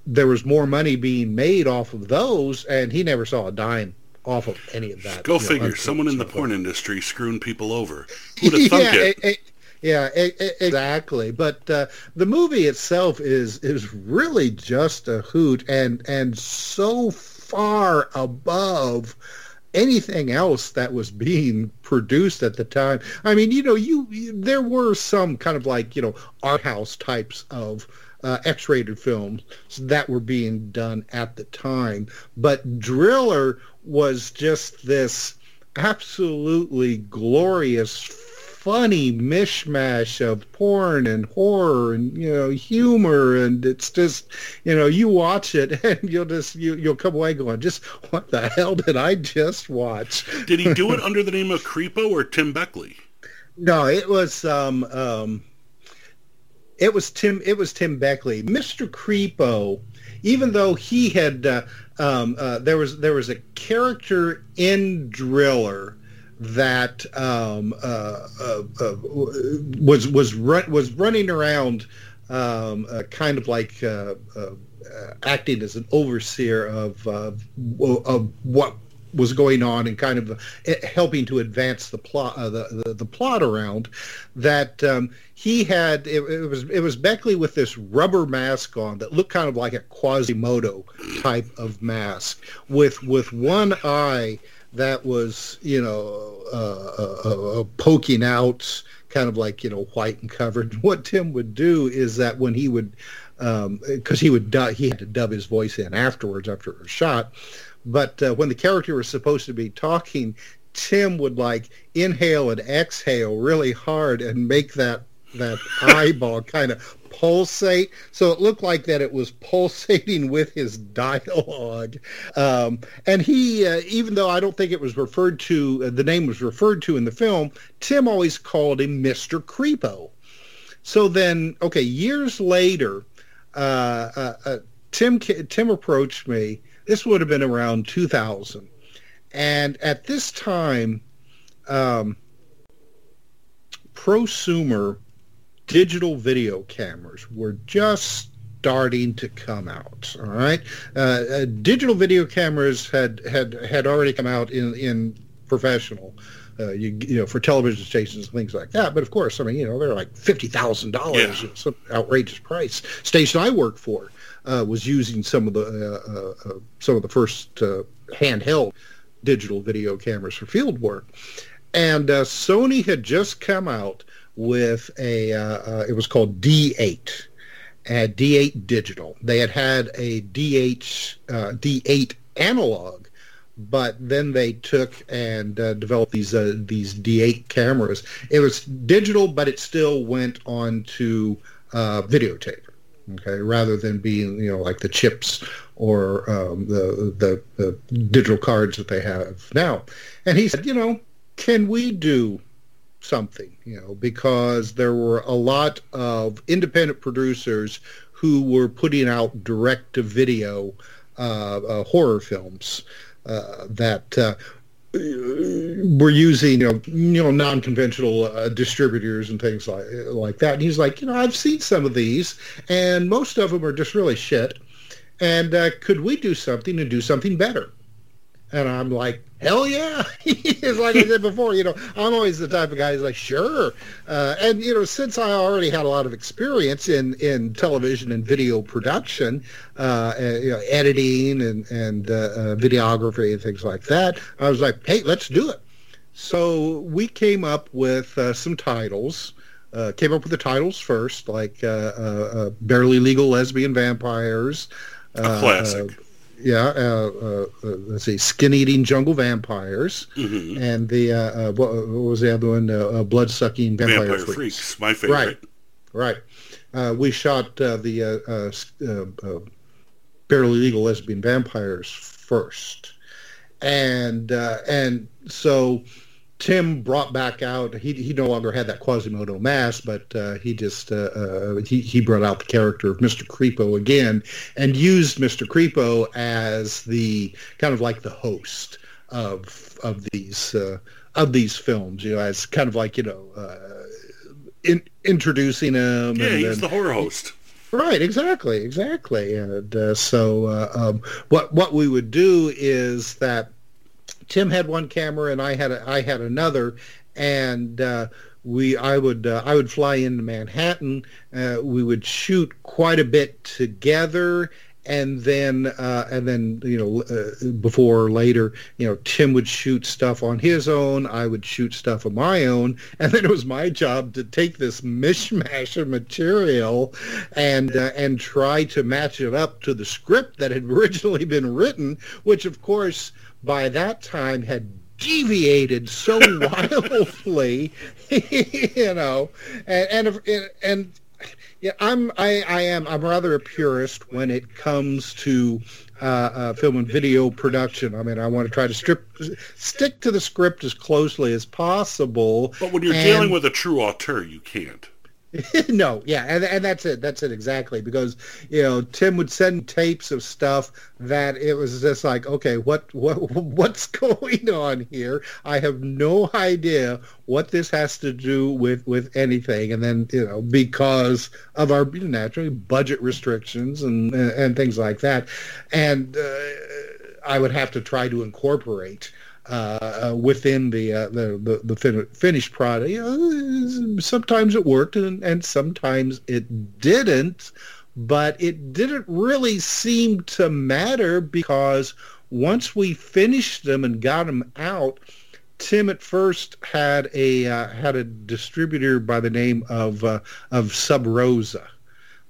Speaker 4: there was more money being made off of those, and he never saw a dime off of any of that.
Speaker 1: Go figure. Know, Someone in the porn industry screwing people over. *laughs* Who'd have thunk yeah, it? it
Speaker 4: yeah, exactly. But uh, the movie itself is is really just a hoot, and and so far above anything else that was being produced at the time. I mean, you know, you, you there were some kind of like you know art house types of uh, X-rated films that were being done at the time, but Driller was just this absolutely glorious funny mishmash of porn and horror and you know humor and it's just you know you watch it *laughs* and you'll just you, you'll come away going just what the hell did I just watch?
Speaker 1: Did he do it *laughs* under the name of Creepo or Tim Beckley?
Speaker 4: No, it was um, um, it was Tim it was Tim Beckley. Mr. Creepo, even though he had uh, um, uh, there was there was a character in Driller that um, uh, uh, uh, was was run, was running around, um, uh, kind of like acting as an overseer of of what was going on and kind of helping to advance the plot the, the, the plot around that um, he had it, it, was it was Beckley with this rubber mask on that looked kind of like a Quasimodo type of mask with with one eye that was, you know, uh, uh, uh, poking out, kind of like, you know, white and covered. *laughs* What Tim would do is that when he would, because um, he would, he had to dub his voice in afterwards after a shot. But uh, when the character was supposed to be talking, Tim would like inhale and exhale really hard and make that that *laughs* eyeball kind of pulsate. So it looked like that it was pulsating with his dialogue. Um, and he, uh, even though I don't think it was referred to, uh, the name was referred to in the film, Tim always called him Mr. Creepo. So then, okay, years later, uh, uh, uh Tim Tim approached me. This would have been around 2000, and at this time, um, prosumer digital video cameras were just starting to come out. All right, uh, uh, digital video cameras had had had already come out in in professional. Uh, you, you know, for television stations and things like that. But of course, I mean, you know, they're like fifty thousand yeah. dollars, some outrageous price. Station I worked for uh, was using some of the uh, uh, uh some of the first uh, handheld digital video cameras for field work, and Sony had just come out with a it was called D8. At D8 digital. They had had a DH D8 analog but then they took and uh, developed these uh, these D8 cameras. It was digital, but it still went on to uh, videotape. Okay, rather than being you know like the chips or um, the, the the digital cards that they have now. And he said, you know, can we do something? You know, because there were a lot of independent producers who were putting out direct to video uh, uh, horror films uh, that uh, we're using you know you know non-conventional uh, distributors and things like like that. And he's like you know I've seen some of these and most of them are just really shit and uh, could we do something and do something better? And I'm like hell yeah. *laughs* It's like i said before you know i'm always the type of guy who's like sure. Uh, and you know since i already had a lot of experience in in television and video production uh, you know, editing and and uh, uh, videography and things like that i was like hey let's do it. So we came up with uh, some titles uh, came up with the titles first like barely legal lesbian vampires
Speaker 1: a classic
Speaker 4: yeah, uh, uh, uh, let's see, skin eating jungle vampires, mm-hmm. and the uh, uh, what, what, was the other one? Uh, blood sucking vampire, vampire freaks. freaks.
Speaker 1: My favorite.
Speaker 4: Right, right. we shot the barely legal lesbian vampires first, and and so Tim brought back out. He he no longer had that Quasimodo mask, but uh, he just uh, uh, he he brought out the character of Mr. Creepo again, and used Mr. Creepo as the kind of like the host of of these uh, of these films. You know, as kind of like you know uh, in, introducing him.
Speaker 1: Yeah, he's then, the horror host.
Speaker 4: Right, exactly, exactly. And uh, so, um, what what we would do is that Tim had one camera and I had a, I had another, and uh, we I would uh, I would fly into Manhattan. Uh, we would shoot quite a bit together, and then uh, and then you know uh, before or later you know Tim would shoot stuff on his own I would shoot stuff of my own *laughs* and then it was my job to take this mishmash of material and uh, and try to match it up to the script that had *laughs* originally been written which of course by that time had deviated so *laughs* wildly, *laughs* you know, and and and yeah, I'm I, I am I'm rather a purist when it comes to uh, uh, film and video production. I mean, I want to try to strip stick to the script as closely as possible.
Speaker 1: But when you're and, dealing with a true auteur, you can't. *laughs*
Speaker 4: no, yeah, and and that's it. That's it exactly because you know Tim would send tapes of stuff that it was just like, okay, what what *laughs* what's going on here? I have no idea what this has to do with with anything. And then you know because of our naturally budget restrictions and and things like that, and uh, I would have to try to incorporate uh, within the, uh, the, the the fin- finished product. You know, sometimes it worked and, and sometimes it didn't, but it didn't really seem to matter because once we finished them and got them out, Tim at first had a uh, had a distributor by the name of uh, of Sub Rosa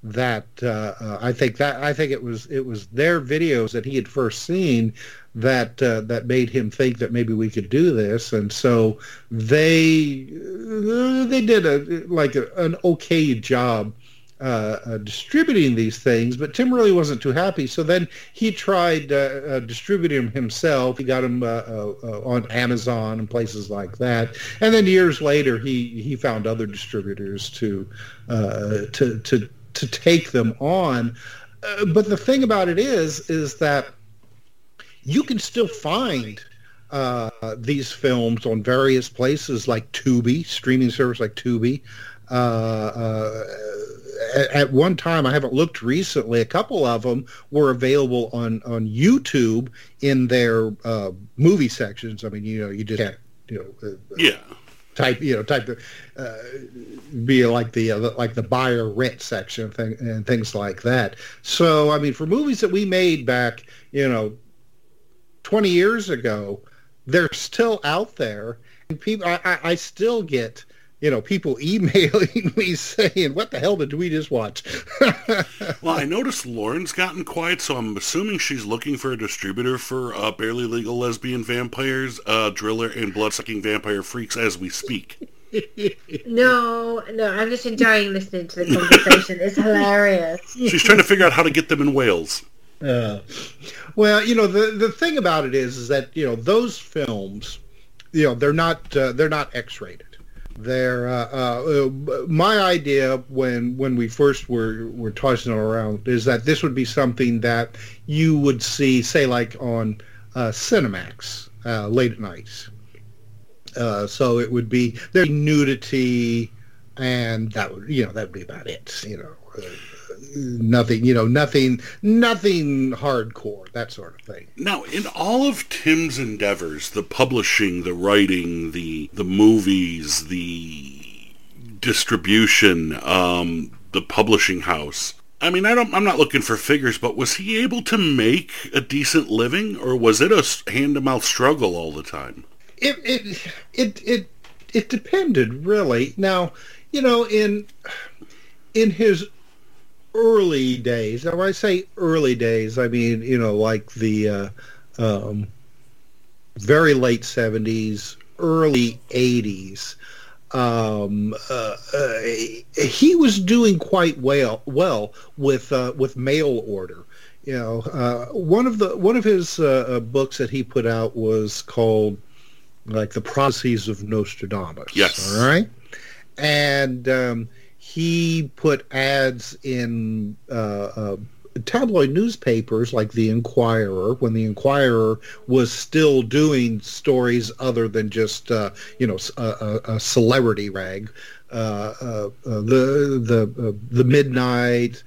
Speaker 4: that uh, uh, I think that I think it was it was their videos that he had first seen that uh, that made him think that maybe we could do this, and so they uh, they did a like a, an okay job uh, uh, distributing these things, but Tim really wasn't too happy. So then he tried distributing them himself. He got them on Amazon and places like that. And then years later, he he found other distributors to to to to take them on. but the thing about it is, is that you can still find these films on various places like Tubi, streaming service like Tubi. Uh, at one time, I haven't looked recently. A couple of them were available on on YouTube in their uh, movie sections. I mean, you know, you just can't, you know, uh,
Speaker 1: yeah,
Speaker 4: type, you know, type the uh, be like the uh, like the buyer rent section thing and things like that. So, I mean, for movies that we made back, you know, twenty years ago, they're still out there, and people, I, I, I still get you know, people *laughs* emailing me saying, "What the hell did we just watch?" *laughs*
Speaker 1: well, I noticed Lauren's gotten quiet, so I'm assuming she's looking for a distributor for uh, barely legal lesbian vampires, uh, driller, and bloodsucking vampire freaks as we speak. *laughs*
Speaker 2: no, no, I'm just enjoying listening to the conversation. it's hilarious.
Speaker 1: She's trying to figure out how to get them in Wales.
Speaker 4: Uh, well, you know, the the thing about it is, is that you know those films, you know, they're not uh, they're not X-rated there. Uh, uh, my idea when when we first were were tossing it around is that this would be something that you would see, say, like on uh, Cinemax uh, late at nights. Uh, so it would be there nudity, and that would you know that would be about it. You know nothing, you know, nothing, nothing hardcore, that sort of thing.
Speaker 1: Now, in all of Tim's endeavors, the publishing, the writing, the the movies, the distribution, um, the publishing house. I mean, I don't. I'm not looking for figures, but was he able to make a decent living, or was it a hand to mouth struggle all the time?
Speaker 4: It it it it it depended really. Now, you know, in in his early days. Now, when I say early days, I mean you know like the uh, um, very late seventies, early eighties. Um, uh, uh, he was doing quite well well with uh, with mail order. You know, uh, one of the one of his uh, books that he put out was called like the Prophecies of Nostradamus.
Speaker 1: Yes.
Speaker 4: All right. And um, he put ads in uh, uh, tabloid newspapers like the Inquirer when the Inquirer was still doing stories other than just uh, you know a, a, celebrity rag. Uh, uh, uh, the the the midnight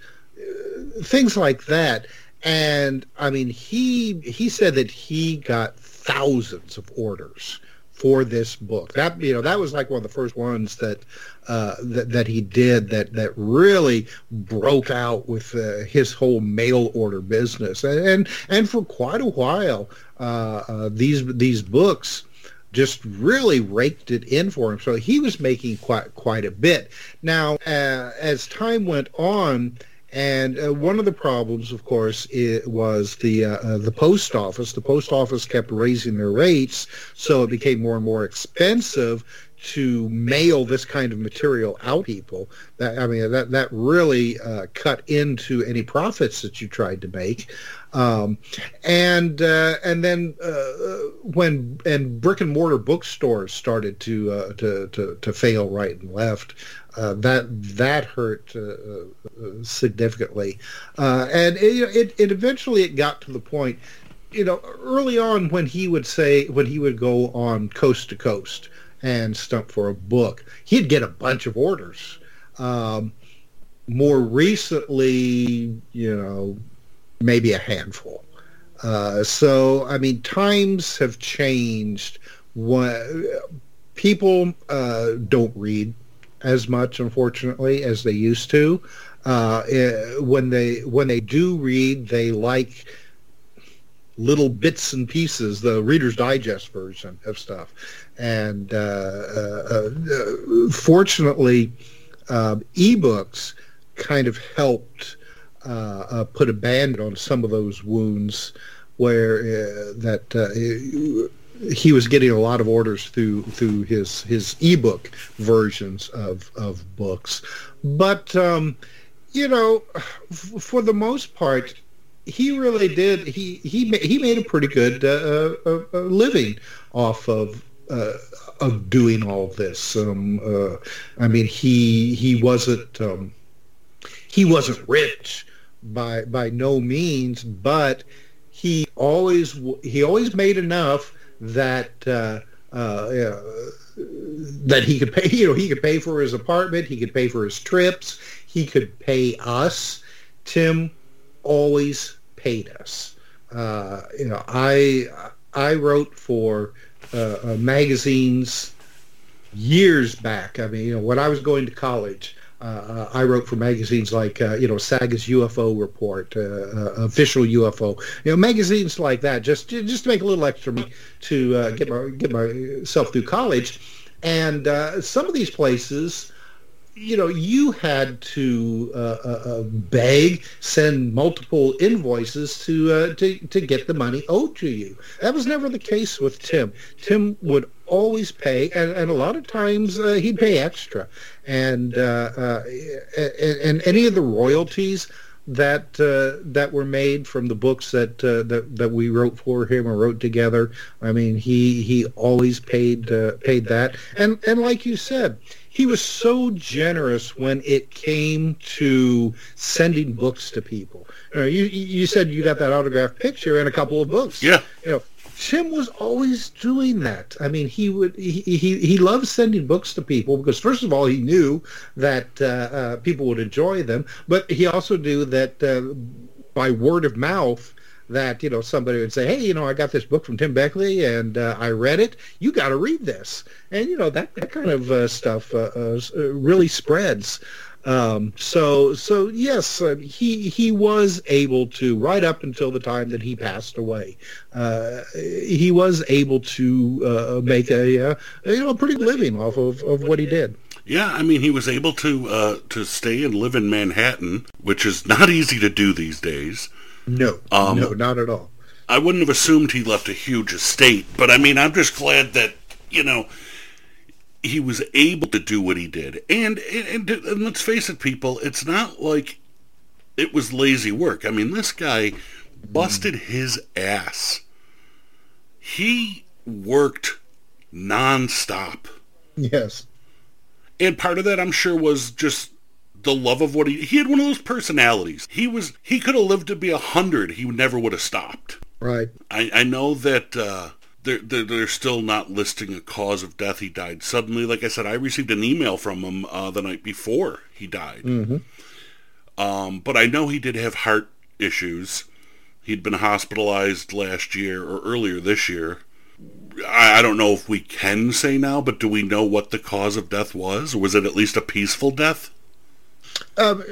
Speaker 4: things like that. And I mean, he he said that he got thousands of orders for this book. That you know that was like one of the first ones that uh, that, that he did that that really broke out with uh, his whole mail order business, and and, and for quite a while uh, uh these these books just really raked it in for him. So he was making quite quite a bit. Now, uh, as time went on, and uh, one of the problems, of course, was the uh, uh, the post office. The post office kept raising their rates, so it became more and more expensive to mail this kind of material out people. That I mean, that that really uh, cut into any profits that you tried to make. Um, and uh, and then uh, when and brick and mortar bookstores started to to, to to fail right and left uh, that that hurt uh, uh, significantly, uh, and it, it, it eventually it got to the point, you know, early on when he would say when he would go on coast to coast and stump for a book, he'd get a bunch of orders. Um, more recently, you know, maybe a handful. Uh, so I mean, times have changed. When people uh, don't read as much, unfortunately, as they used to. Uh, eh, when they when they do read, they like little bits and pieces, the Reader's Digest version of stuff. And uh, uh, uh fortunately, uh, ebooks kind of helped uh, uh, put a band on some of those wounds where uh, that he was getting a lot of orders through through his his ebook versions of of books. But um, you know f- for the most part he really did he he he made a pretty good uh, uh, uh, living off of uh, of doing all this. Um, uh, I mean he he wasn't um, he wasn't rich by by no means but he always he always made enough that uh, uh, that he could pay. You know, he could pay for his apartment. He could pay for his trips. He could pay us. Tim always paid us. Uh, you know, I I wrote for uh, uh, magazines years back. I mean, you know, when I was going to college, uh, I wrote for magazines like uh, you know Saga's UFO Report, uh, uh, Official UFO, you know magazines like that, just just to make a little extra money to uh, get my get myself through college, and uh, some of these places. You know, you had to beg, send multiple invoices to to to get the money owed to you. That was never the case with Tim. Tim would always pay, and, and a lot of times uh, he'd pay extra. And, uh, uh, and, any of the royalties that uh, that were made from the books that uh, that that we wrote for him or wrote together. I mean, he he always paid uh, paid that, and and like you said, he was so generous when it came to sending books to people. You, know, you you said you got that autographed picture and a couple of books.
Speaker 1: Yeah.
Speaker 4: You know, Tim was always doing that. I mean, he would he he, he loved sending books to people because first of all he knew that uh, uh, people would enjoy them, but he also knew that uh, by word of mouth that you know somebody would say, hey, you know, I got this book from Tim Beckley and uh, I read it. You got to read this, and you know that that kind of uh, stuff uh, really spreads. Um, so, so yes, uh, he he was able to right up until the time that he passed away. Uh, he was able to uh, make a, uh, you know a pretty living off of, of what he did.
Speaker 1: Yeah, I mean, he was able to uh, to stay and live in Manhattan, which is not easy to do these days.
Speaker 4: No, um, no, not at all.
Speaker 1: I wouldn't have assumed he left a huge estate, but I mean, I'm just glad that you know he was able to do what he did. And, and, and let's face it, people, it's not like it was lazy work. I mean, this guy busted his ass. He worked nonstop.
Speaker 4: Yes.
Speaker 1: And part of that, I'm sure, was just the love of what he he had one of those personalities. He was he could have lived to be a hundred. He never would have stopped.
Speaker 4: Right.
Speaker 1: I, I know that uh, they're, they're, they're, still not listing a cause of death. He died suddenly. Like I said, I received an email from him uh, the night before he died.
Speaker 4: Mm-hmm.
Speaker 1: Um, but I know he did have heart issues. He'd been hospitalized last year or earlier this year. I, I don't know if we can say now, but do we know what the cause of death was? Was it at least a peaceful death?
Speaker 4: Um,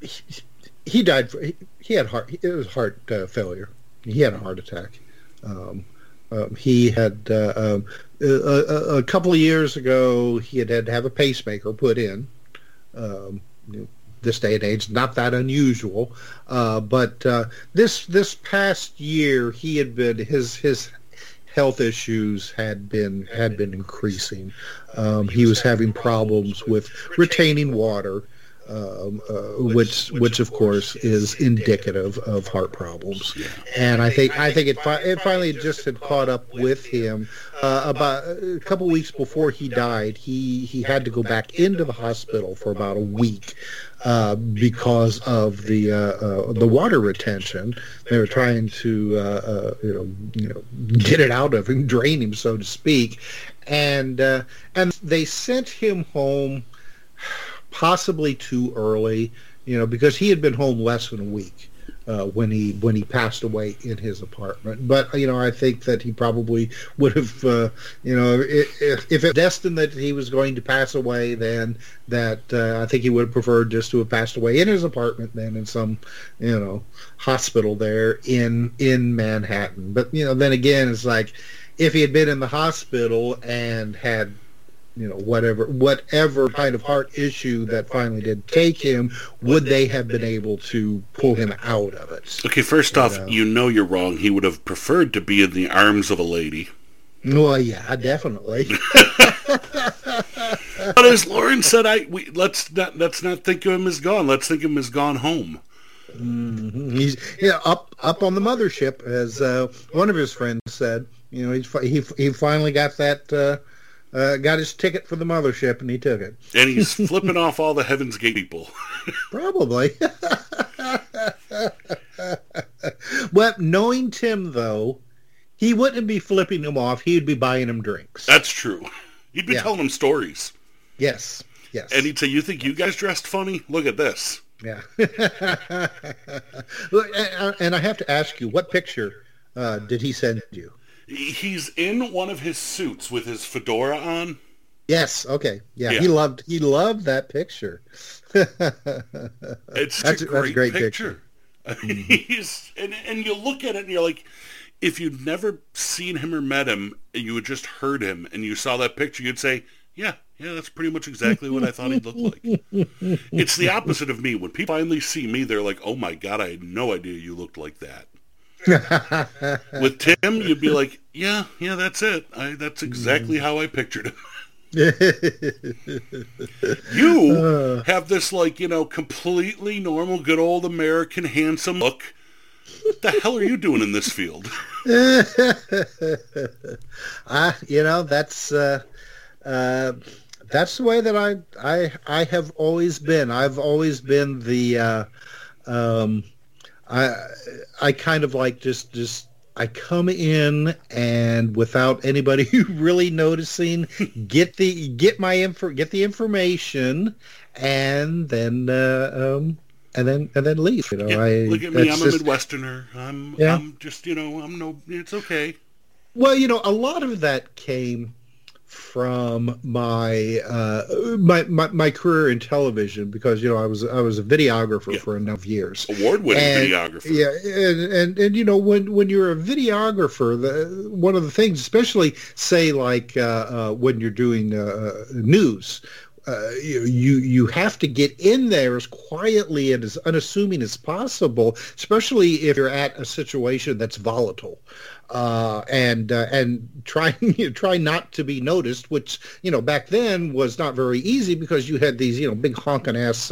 Speaker 4: he, he died. For, he, he, had heart. It was heart uh, failure. He had a heart attack. Um, um, he had uh, um, a, a, couple of years ago. He had had to have a pacemaker put in. Um, this day and age, not that unusual. Uh, but uh, this this past year, he had been his his health issues had been had been increasing. Um, he was having problems with retaining water uh, which which of course is indicative of heart problems. And I think I think it fi- it finally just had caught up with him uh, about a couple weeks before he died. He he had to go back into the hospital for about a week. Uh, because of the uh, uh, the water retention, they were trying to uh, uh, you know you know get it out of him, drain him, so to speak, and uh, and they sent him home possibly too early, you know, because he had been home less than a week uh, when he when he passed away in his apartment. But you know, I think that he probably would have, uh, you know, if, if it destined that he was going to pass away, then that uh, I think he would have preferred just to have passed away in his apartment than in some, you know, hospital there in in Manhattan. But you know, then again, it's like if he had been in the hospital and had you know whatever whatever kind of heart issue that finally did take him would they have been able to pull him out of it
Speaker 1: Okay, first off, you know you're wrong. He would have preferred to be in the arms of a lady.
Speaker 4: well yeah definitely *laughs*
Speaker 1: But as Lauren said, I we, let's not let's not think of him as gone. Let's think of him as gone home.
Speaker 4: he's yeah up up on the mothership as uh, one of his friends said you know he's he he finally got that uh, uh, got his ticket for the mothership and he took it
Speaker 1: And he's *laughs* flipping off all the Heaven's Gate people. *laughs*
Speaker 4: Probably. well, knowing Tim though, he wouldn't be flipping them off. He'd be buying them drinks.
Speaker 1: That's true. He'd be
Speaker 4: Yeah.
Speaker 1: telling them stories.
Speaker 4: yes. Yes.
Speaker 1: And he'd say, You think you guys dressed funny? Look at this.
Speaker 4: yeah. *laughs* Look, and- and I have to ask you, what picture uh, did he send you?
Speaker 1: He- He's in one of his suits with his fedora on.
Speaker 4: Yes. Okay. Yeah,
Speaker 1: Yeah.
Speaker 4: He loved. He loved that picture.
Speaker 1: It's *laughs*
Speaker 4: That's
Speaker 1: a great,
Speaker 4: that's a great
Speaker 1: picture. *laughs* Mm-hmm. He's and and you look at it and you're like, if you'd never seen him or met him, and you had just heard him, and you saw that picture, you'd say, yeah, yeah, that's pretty much exactly what I thought he'd look like. it's the opposite of me. When people finally see me, they're like, oh my god, I had no idea you looked like that. *laughs* With Tim, you'd be like, yeah, yeah, that's it. I, that's exactly how I pictured him. *laughs* You have this like, you know, completely normal, good old American handsome look. What the hell are you doing in this field?
Speaker 4: I, *laughs* you know, that's uh, uh, that's the way that I I I have always been. I've always been the uh, um, I I kind of like just just I come in and without anybody *laughs* really noticing, get the get my info get the information, and then uh, um, and then and then leave. You know,
Speaker 1: Yeah,
Speaker 4: I,
Speaker 1: look at me. I'm a Midwesterner. I'm
Speaker 4: Yeah.
Speaker 1: I'm just, you know, I'm no it's okay.
Speaker 4: Well, you know, a lot of that came from my uh, my, my my career in television because you know I was I was a videographer
Speaker 1: Yeah.
Speaker 4: for a number of years.
Speaker 1: Award winning
Speaker 4: And-
Speaker 1: videographer.
Speaker 4: Yeah, and, and and you know when when you're a videographer, the, one of the things, especially say like uh, uh, when you're doing uh, news. Uh, you, you you have to get in there as quietly and as unassuming as possible, especially if you're at a situation that's volatile, uh, and uh, and try *laughs* try not to be noticed, which you know back then was not very easy because you had these you know big honking ass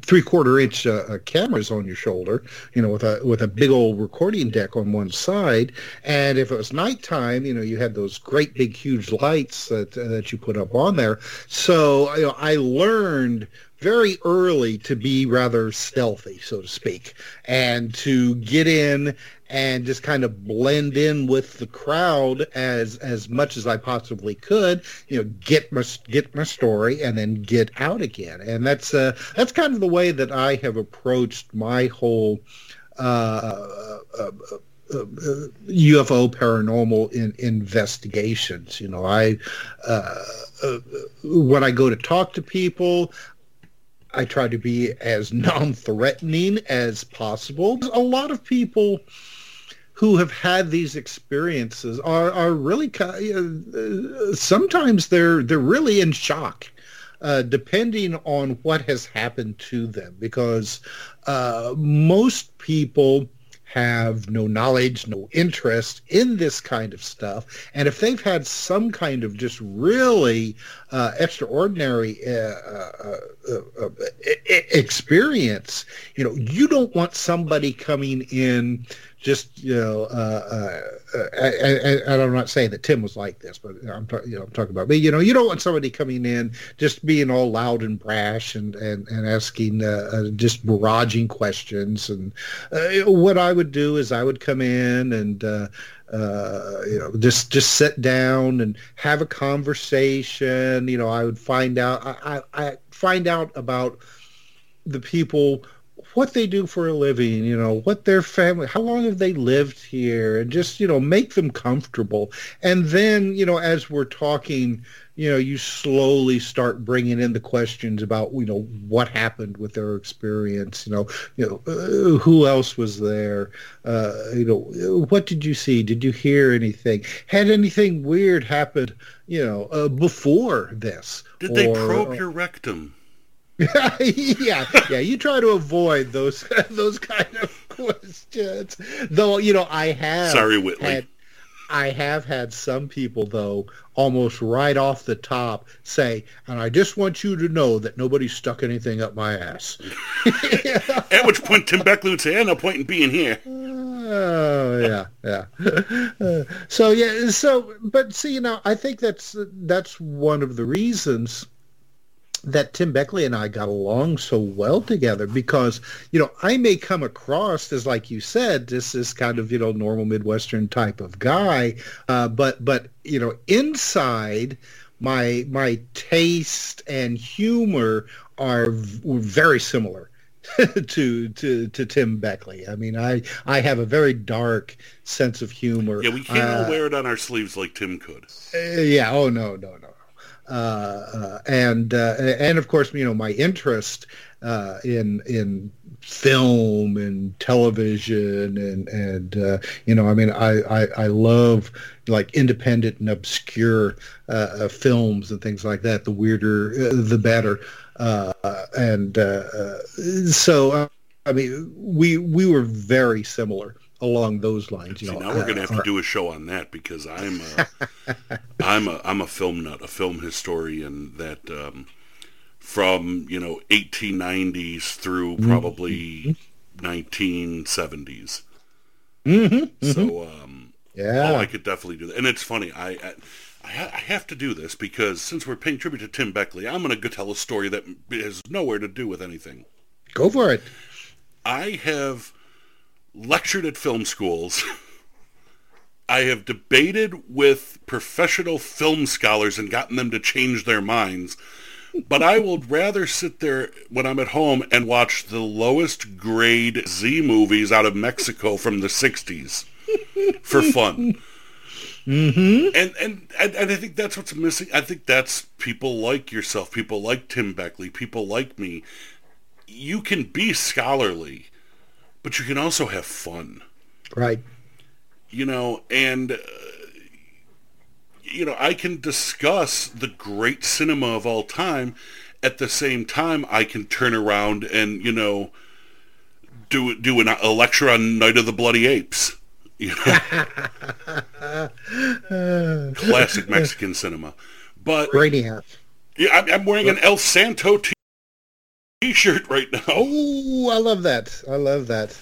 Speaker 4: three quarter inch uh, uh, cameras on your shoulder, you know, with a with a big old recording deck on one side. And if it was nighttime, you know, you had those great big huge lights that uh, that you put up on there. So you know, I learned very early to be rather stealthy, so to speak, and to get in and just kind of blend in with the crowd as as much as I possibly could. You know, get my get my story and then get out again. And that's uh, that's kind of the way that I have approached my whole. Uh, uh, uh, uh, UFO paranormal in, investigations. You know, I uh, uh, when I go to talk to people, I try to be as *laughs* non-threatening as possible. A lot of people who have had these experiences are are really uh, sometimes they're they're really in shock. Uh, depending on what has happened to them, because uh, most people have no knowledge, no interest in this kind of stuff. And if they've had some kind of just really uh, extraordinary uh, uh, uh, uh, experience, you know, you don't want somebody coming in just, you know, uh, uh, uh, and I'm not saying that Tim was like this, but I'm, ta- you know, I'm talking about me. You know, you don't want somebody coming in just being all loud and brash and and and asking uh, uh, just barraging questions. And uh, what I would do is I would come in and. Uh, you know, just just sit down and have a conversation. You know, I would find out. I, I, I find out about the people what they do for a living, you know, what their family, how long have they lived here, and just, you know, make them comfortable. And then, you know, as we're talking, you know, you slowly start bringing in the questions about, you know, what happened with their experience, you know, you know, uh, who else was there, uh, you know, what did you see? Did you hear anything? Had anything weird happened, you know, uh, before this?
Speaker 1: Did they
Speaker 4: Or-
Speaker 1: probe your rectum? *laughs*
Speaker 4: yeah, yeah. You try to avoid those *laughs* those kind of *laughs* questions. Though you know, I have.
Speaker 1: Sorry, Whitley.
Speaker 4: had- I have had some people though, almost right off the top, say, "And I just want you to know that nobody stuck anything up my ass."
Speaker 1: At which point Tim Beckley would say, "Eh, no point in being here."
Speaker 4: Oh yeah, yeah. Uh, so yeah, so but see, you know, I think that's that's one of the reasons that Tim Beckley and I got along so well together because you know I may come across as like you said, this is kind of you know normal Midwestern type of guy, uh, but but you know inside my my taste and humor are v- very similar *laughs* to to to Tim Beckley. I mean, I I have a very dark sense of humor.
Speaker 1: Yeah, we can't all
Speaker 4: Uh,
Speaker 1: wear it on our sleeves like Tim could.
Speaker 4: uh, yeah. Oh no, no, no. Uh, uh, and uh, and of course, you know, my interest in in film and television and and uh, you know, I mean, I, I I love like independent and obscure uh, films and things like that. The weirder, uh, the better. And so, I mean, we we were very similar along those lines. You
Speaker 1: See,
Speaker 4: know,
Speaker 1: now we're going to have to do a show on that because I'm a, *laughs* I'm a, I'm a film nut, a film historian that um, from you know 1890s through
Speaker 4: Mm-hmm.
Speaker 1: probably 1970s.
Speaker 4: Mm-hmm.
Speaker 1: So um,
Speaker 4: yeah.
Speaker 1: oh, I could definitely do that. And it's funny, I I, I I have to do this because since we're paying tribute to Tim Beckley, I'm going to tell a story that has nowhere to do with anything.
Speaker 4: Go for it.
Speaker 1: I have lectured at film schools. *laughs* I have debated with professional film scholars and gotten them to change their minds. But I would rather sit there when I'm at home and watch the lowest grade Z movies out of Mexico from the 60s *laughs* for fun. Mm-hmm. And, and and and I think that's what's missing. I think that's people like yourself, people like Tim Beckley, people like me. You can be scholarly, but you can also have fun
Speaker 4: Right.
Speaker 1: you know, and uh, you know, I can discuss the great cinema of all time. At the same time, I can turn around and you know do do an, a lecture on Night of the Bloody Apes. You know, *laughs* classic Mexican cinema. But
Speaker 4: Brainiac.
Speaker 1: yeah, I'm, I'm wearing an El Santo t- t-shirt right now.
Speaker 4: Oh, I love that. I love that.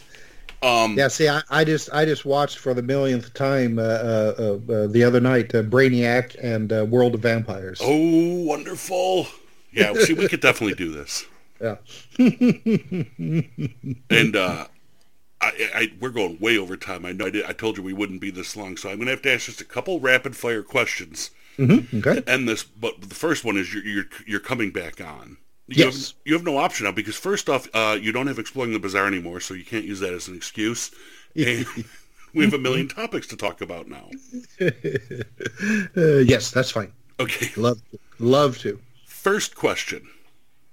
Speaker 1: Um,
Speaker 4: Yeah, see, I, I just I just watched for the millionth time uh, uh, uh, uh, the other night uh, Brainiac and uh, World of Vampires.
Speaker 1: Oh, wonderful. Yeah, see, we could definitely do this. *laughs*
Speaker 4: Yeah. *laughs*
Speaker 1: And uh, I, I, we're going way over time. I know I, did, I told you we wouldn't be this long, so I'm going to have to ask just a couple rapid fire questions
Speaker 4: Mm-hmm. Okay.
Speaker 1: to end this. But the first one is you're you're, you're coming back on. You
Speaker 4: Yes.
Speaker 1: Have, you have no option now because first off, uh, you don't have exploring the bizarre anymore, so you can't use that as an excuse. And *laughs* we have a million topics to talk about now.
Speaker 4: Uh, *laughs* yes, that's fine.
Speaker 1: Okay.
Speaker 4: Love to. Love to.
Speaker 1: First question.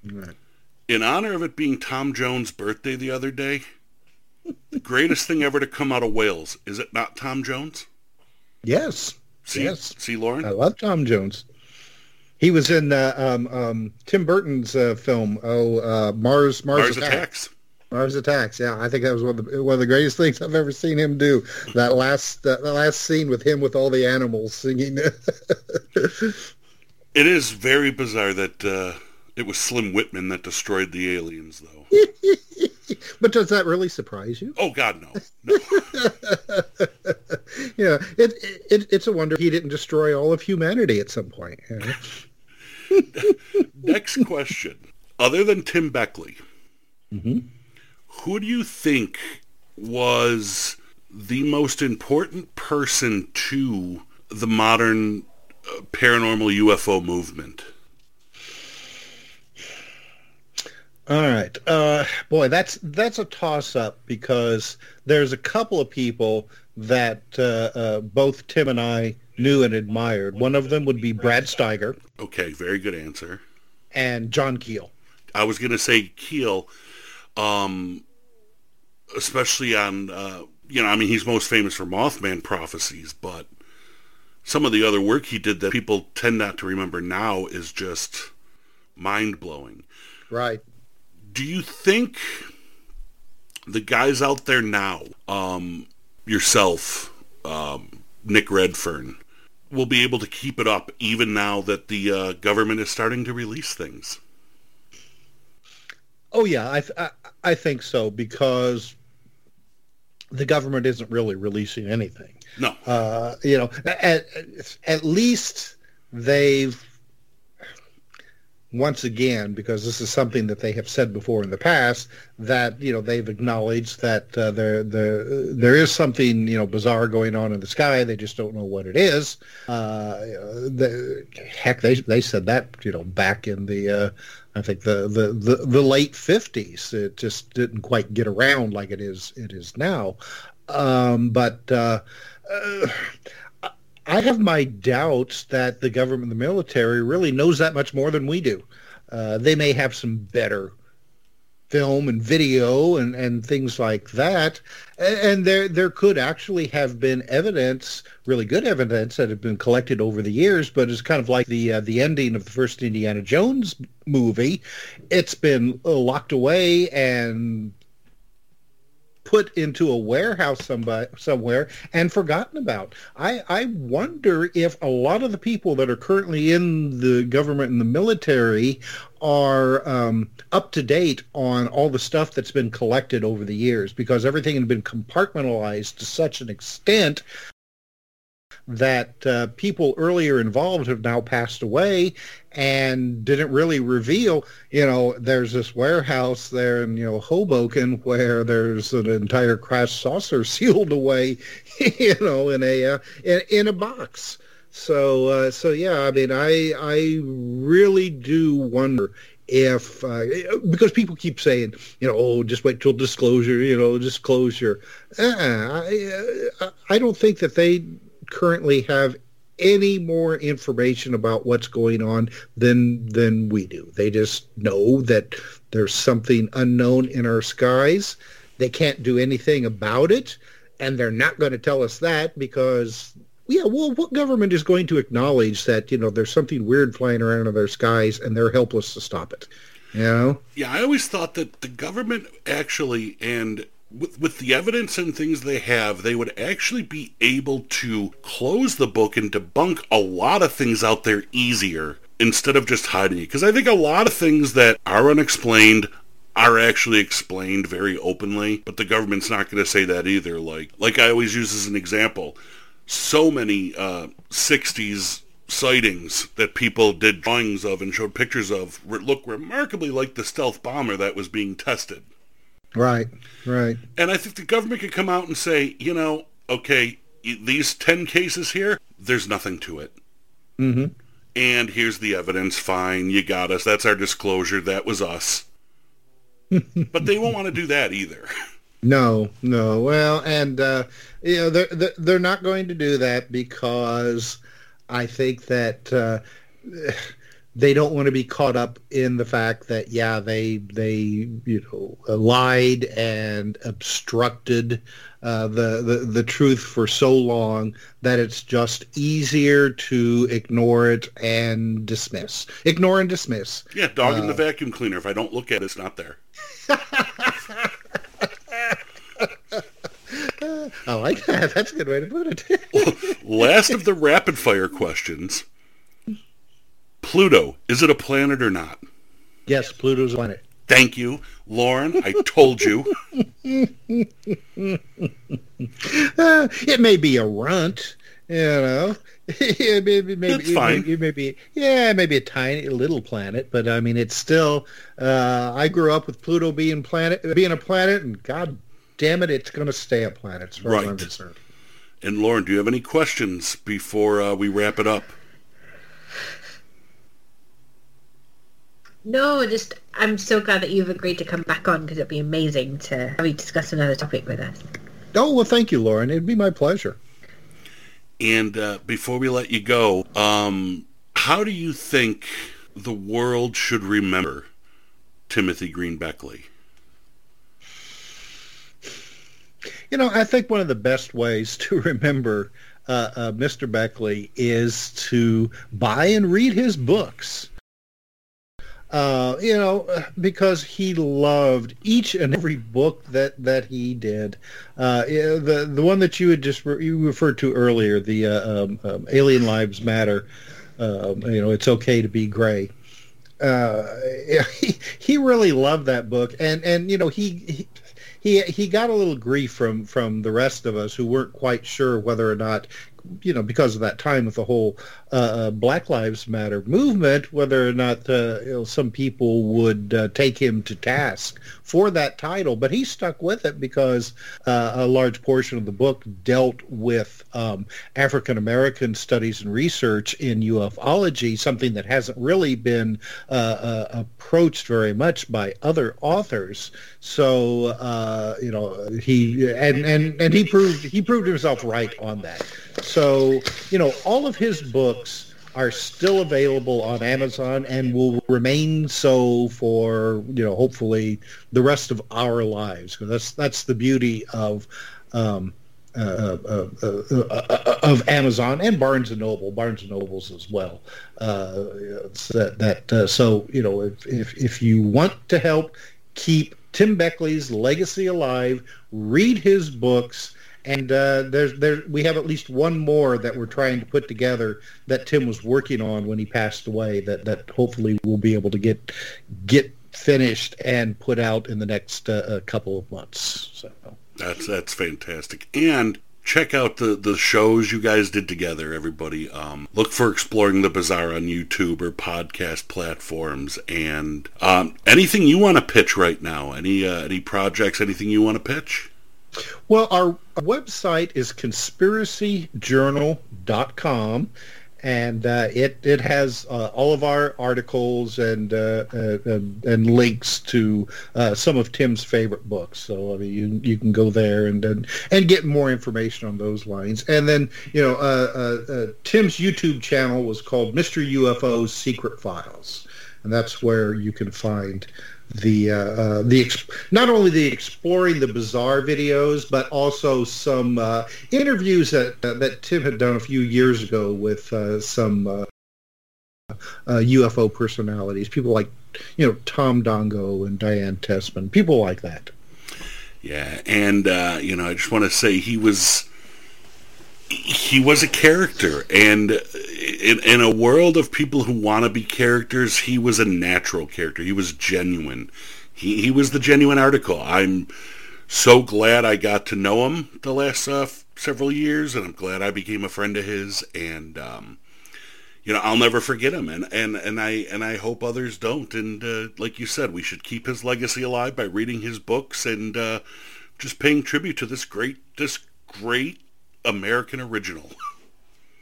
Speaker 4: Right.
Speaker 1: In honor of it being Tom Jones' birthday the other day, the greatest thing ever to come out of Wales, is it not Tom Jones?
Speaker 4: Yes.
Speaker 1: See,
Speaker 4: Yes.
Speaker 1: see, Lauren?
Speaker 4: I love Tom Jones. He was in uh, um, um, Tim Burton's uh, film. Oh, uh, Mars, Mars,
Speaker 1: Mars
Speaker 4: Attacks.
Speaker 1: Attacks.
Speaker 4: Mars Attacks. Yeah, I think that was one of the one of the greatest things I've ever seen him do. That last that last scene with him with all the animals singing. *laughs*
Speaker 1: It is very bizarre that uh, it was Slim Whitman that destroyed the aliens, though. *laughs*
Speaker 4: but does that really surprise you?
Speaker 1: Oh, God, no. no. *laughs*
Speaker 4: Yeah, it, it it's a wonder he didn't destroy all of humanity at some point. you know? *laughs*
Speaker 1: Next question. Other than Tim Beckley,
Speaker 4: Mm-hmm.
Speaker 1: who do you think was the most important person to the modern uh, paranormal UFO movement?
Speaker 4: All right, uh, boy, that's that's a toss up because there's a couple of people that uh, uh, both Tim and I knew and admired. One of them would be Brad Steiger
Speaker 1: Okay, very good answer.
Speaker 4: and John Keel.
Speaker 1: I was going to say Keel, um, especially on, uh, you know, I mean, he's most famous for Mothman prophecies, but some of the other work he did that people tend not to remember now is just mind blowing.
Speaker 4: Right.
Speaker 1: Do you think the guys out there now, um, yourself, um, Nick Redfern, will be able to keep it up even now that the uh, government is starting to release things?
Speaker 4: Oh yeah, I, th- I I think so because the government isn't really releasing anything.
Speaker 1: No.
Speaker 4: Uh, you know, at, at least they've once again, because this is something that they have said before in the past, that you know they've acknowledged that uh, there there there is something you know bizarre going on in the sky. They just don't know what it is. Uh, the, heck, they they said that you know back in the uh, I think the, the, the, the late fifties. It just didn't quite get around like it is it is now. Um, but uh, uh, I have my doubts that the government, the military, really knows that much more than we do. Uh, they may have some better film and video and, and things like that. And, there there could actually have been evidence, really good evidence, that had been collected over the years. But it's kind of like the uh, the ending of the first Indiana Jones movie. It's been locked away and put into a warehouse somebody, somewhere and forgotten about. I, I wonder if a lot of the people that are currently in the government and the military are um, up to date on all the stuff that's been collected over the years because everything had been compartmentalized to such an extent that uh, people earlier involved have now passed away and didn't really reveal, you know, there's this warehouse there in, you know, Hoboken where there's an entire crash saucer *laughs* sealed away, *laughs* you know, in a, uh, in, in a box. So, uh, so yeah, I mean, I, I really do wonder if uh, because people keep saying you know oh just wait till disclosure you know disclosure uh, I, I don't think that they currently have any more information about what's going on than than we do. They just know that there's something unknown in our skies. They can't do anything about it, and they're not going to tell us that because yeah, well, what government is going to acknowledge that you know there's something weird flying around in their skies and they're helpless to stop it? You know?
Speaker 1: Yeah, I always thought that the government actually and with, with the evidence and things they have, they would actually be able to close the book and debunk a lot of things out there easier instead of just hiding it. Because I think a lot of things that are unexplained are actually explained very openly, but the government's not going to say that either. Like, like I always use as an example, so many uh, 60s sightings that people did drawings of and showed pictures of look remarkably like the stealth bomber that was being tested.
Speaker 4: Right, right.
Speaker 1: And I think the government could come out and say, you know, okay, these 10 cases here, there's nothing to it.
Speaker 4: Mm-hmm.
Speaker 1: And here's the evidence. Fine, you got us. That's our disclosure. That was us. *laughs* but they won't want to do that either. *laughs*
Speaker 4: No, no. Well, and uh, you know they're they're not going to do that because I think that uh, they don't want to be caught up in the fact that yeah they they you know lied and obstructed uh, the, the the truth for so long that it's just easier to ignore it and dismiss ignore and dismiss
Speaker 1: yeah dog uh, in the vacuum cleaner if i don't look at it it's not there *laughs*
Speaker 4: I like that. That's a good way to put it.
Speaker 1: Last of the rapid fire questions. Pluto, is it a planet or not?
Speaker 4: Yes, Pluto's a planet.
Speaker 1: Thank you, Lauren. I told you.
Speaker 4: uh, *laughs* it may be a runt, you know. *laughs* it may, maybe,
Speaker 1: That's fine.
Speaker 4: It may, be, yeah, maybe a tiny little planet, but I mean, it's still. Uh, I grew up with Pluto being planet, being a planet, and God damn it, it's going to stay a planet, as far
Speaker 1: right.
Speaker 4: as I'm concerned.
Speaker 1: And Lauren, do you have any questions before uh, we wrap it up?
Speaker 2: No, just I'm so glad that you've agreed to come back on because it'd be amazing to have you discuss another topic with us.
Speaker 4: Oh, well, thank you, Lauren. It'd be my pleasure.
Speaker 1: And uh, before we let you go, um, how do you think the world should remember Timothy Green Beckley?
Speaker 4: You know, I think one of the best ways to *laughs* remember uh, uh, Mr. Beckley is to buy and read his books. Uh, you know, because he loved each and every book that, that he did. Uh, the the one that you had just re- you referred to earlier, the uh, um, um, Alien Lives Matter. Um, you know, it's okay to be gray. Uh, *laughs* he, he really loved that book, and and you know he, he he he got a little grief from from the rest of us who weren't quite sure whether or not you know because of that time with the whole uh, uh, Black Lives Matter movement, whether or not uh, you know, some people would uh, take him to task for that title. But he stuck with it because uh, a large portion of the book dealt with um, African American studies and research in ufology, something that hasn't really been uh, approached very much by other authors. So you know he and, and and he proved he proved himself right on that. So you know all of his books are still available on Amazon and will remain so for you know hopefully the rest of our lives. Because that's that's the beauty of. Um, uh, uh, uh, of Amazon and Barnes and Noble, Barnes and Nobles as well. that, that so you know if, if if you want to help keep Tim Beckley's legacy alive, read his books and uh, there's there we have at least one more that we're trying to put together that Tim was working on when he passed away. That that hopefully we'll be able to get get finished and put out in the next uh, couple of months. So
Speaker 1: that's that's fantastic. And check out the, the shows you guys did together, everybody. Um, look for Exploring the bizarre on YouTube or podcast platforms. And um, anything you want to pitch right now? Any uh, any projects? Anything you want to pitch?
Speaker 4: Well, our website is conspiracyjournal.com and uh, it it has uh, all of our articles and uh, uh and, and, links to uh, some of Tim's favorite books. So I mean, you you can go there and and, and get more information on those lines. And then you know, uh, Tim's YouTube channel was called Mr. UFO's Secret Files, and that's where you can find the uh, uh, the not only the exploring the bizarre videos, but also some uh, interviews that uh, that Tim had done a few years ago with uh, some UFO uh, personalities, people like you know Tom Dongo and Diane Tessman, people like that.
Speaker 1: Yeah, and you know, I just want to say he was he was a character, and in, in a world of people who want to be characters, he was a natural character. He was genuine. He he was the genuine article. I'm so glad I got to know him the last uh, several years, and I'm glad I became a friend of his. And um, you know, I'll never forget him, and and and I and I hope others don't. And uh, like you said, we should keep his legacy alive by reading his books and uh, just paying tribute to this great this great American original. *laughs*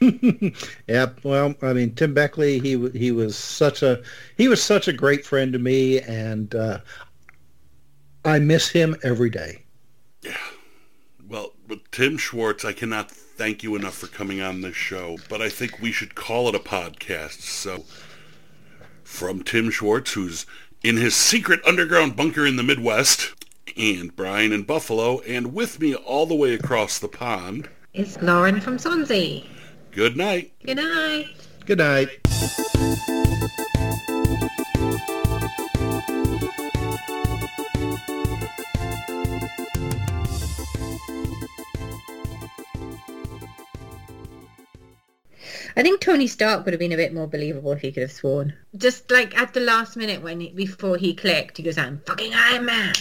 Speaker 4: yeah, well, I mean, Tim Beckley, he he was such a he was such a great friend to me, and uh, I miss him every day.
Speaker 1: Yeah, well, with Tim Swartz, I cannot thank you enough for coming on this show, but I think we should call it a podcast. So, from Tim Swartz, who's in his secret underground bunker in the Midwest, and Brian in Buffalo, and with me all the way across the pond.
Speaker 2: It's Lauren from Swansea.
Speaker 1: Good night.
Speaker 2: Good night.
Speaker 4: Good night.
Speaker 2: I think Tony Stark would have been a bit more believable if he could have sworn. Just like at the last minute when he, before he clicked, he goes, "I'm fucking Iron Man."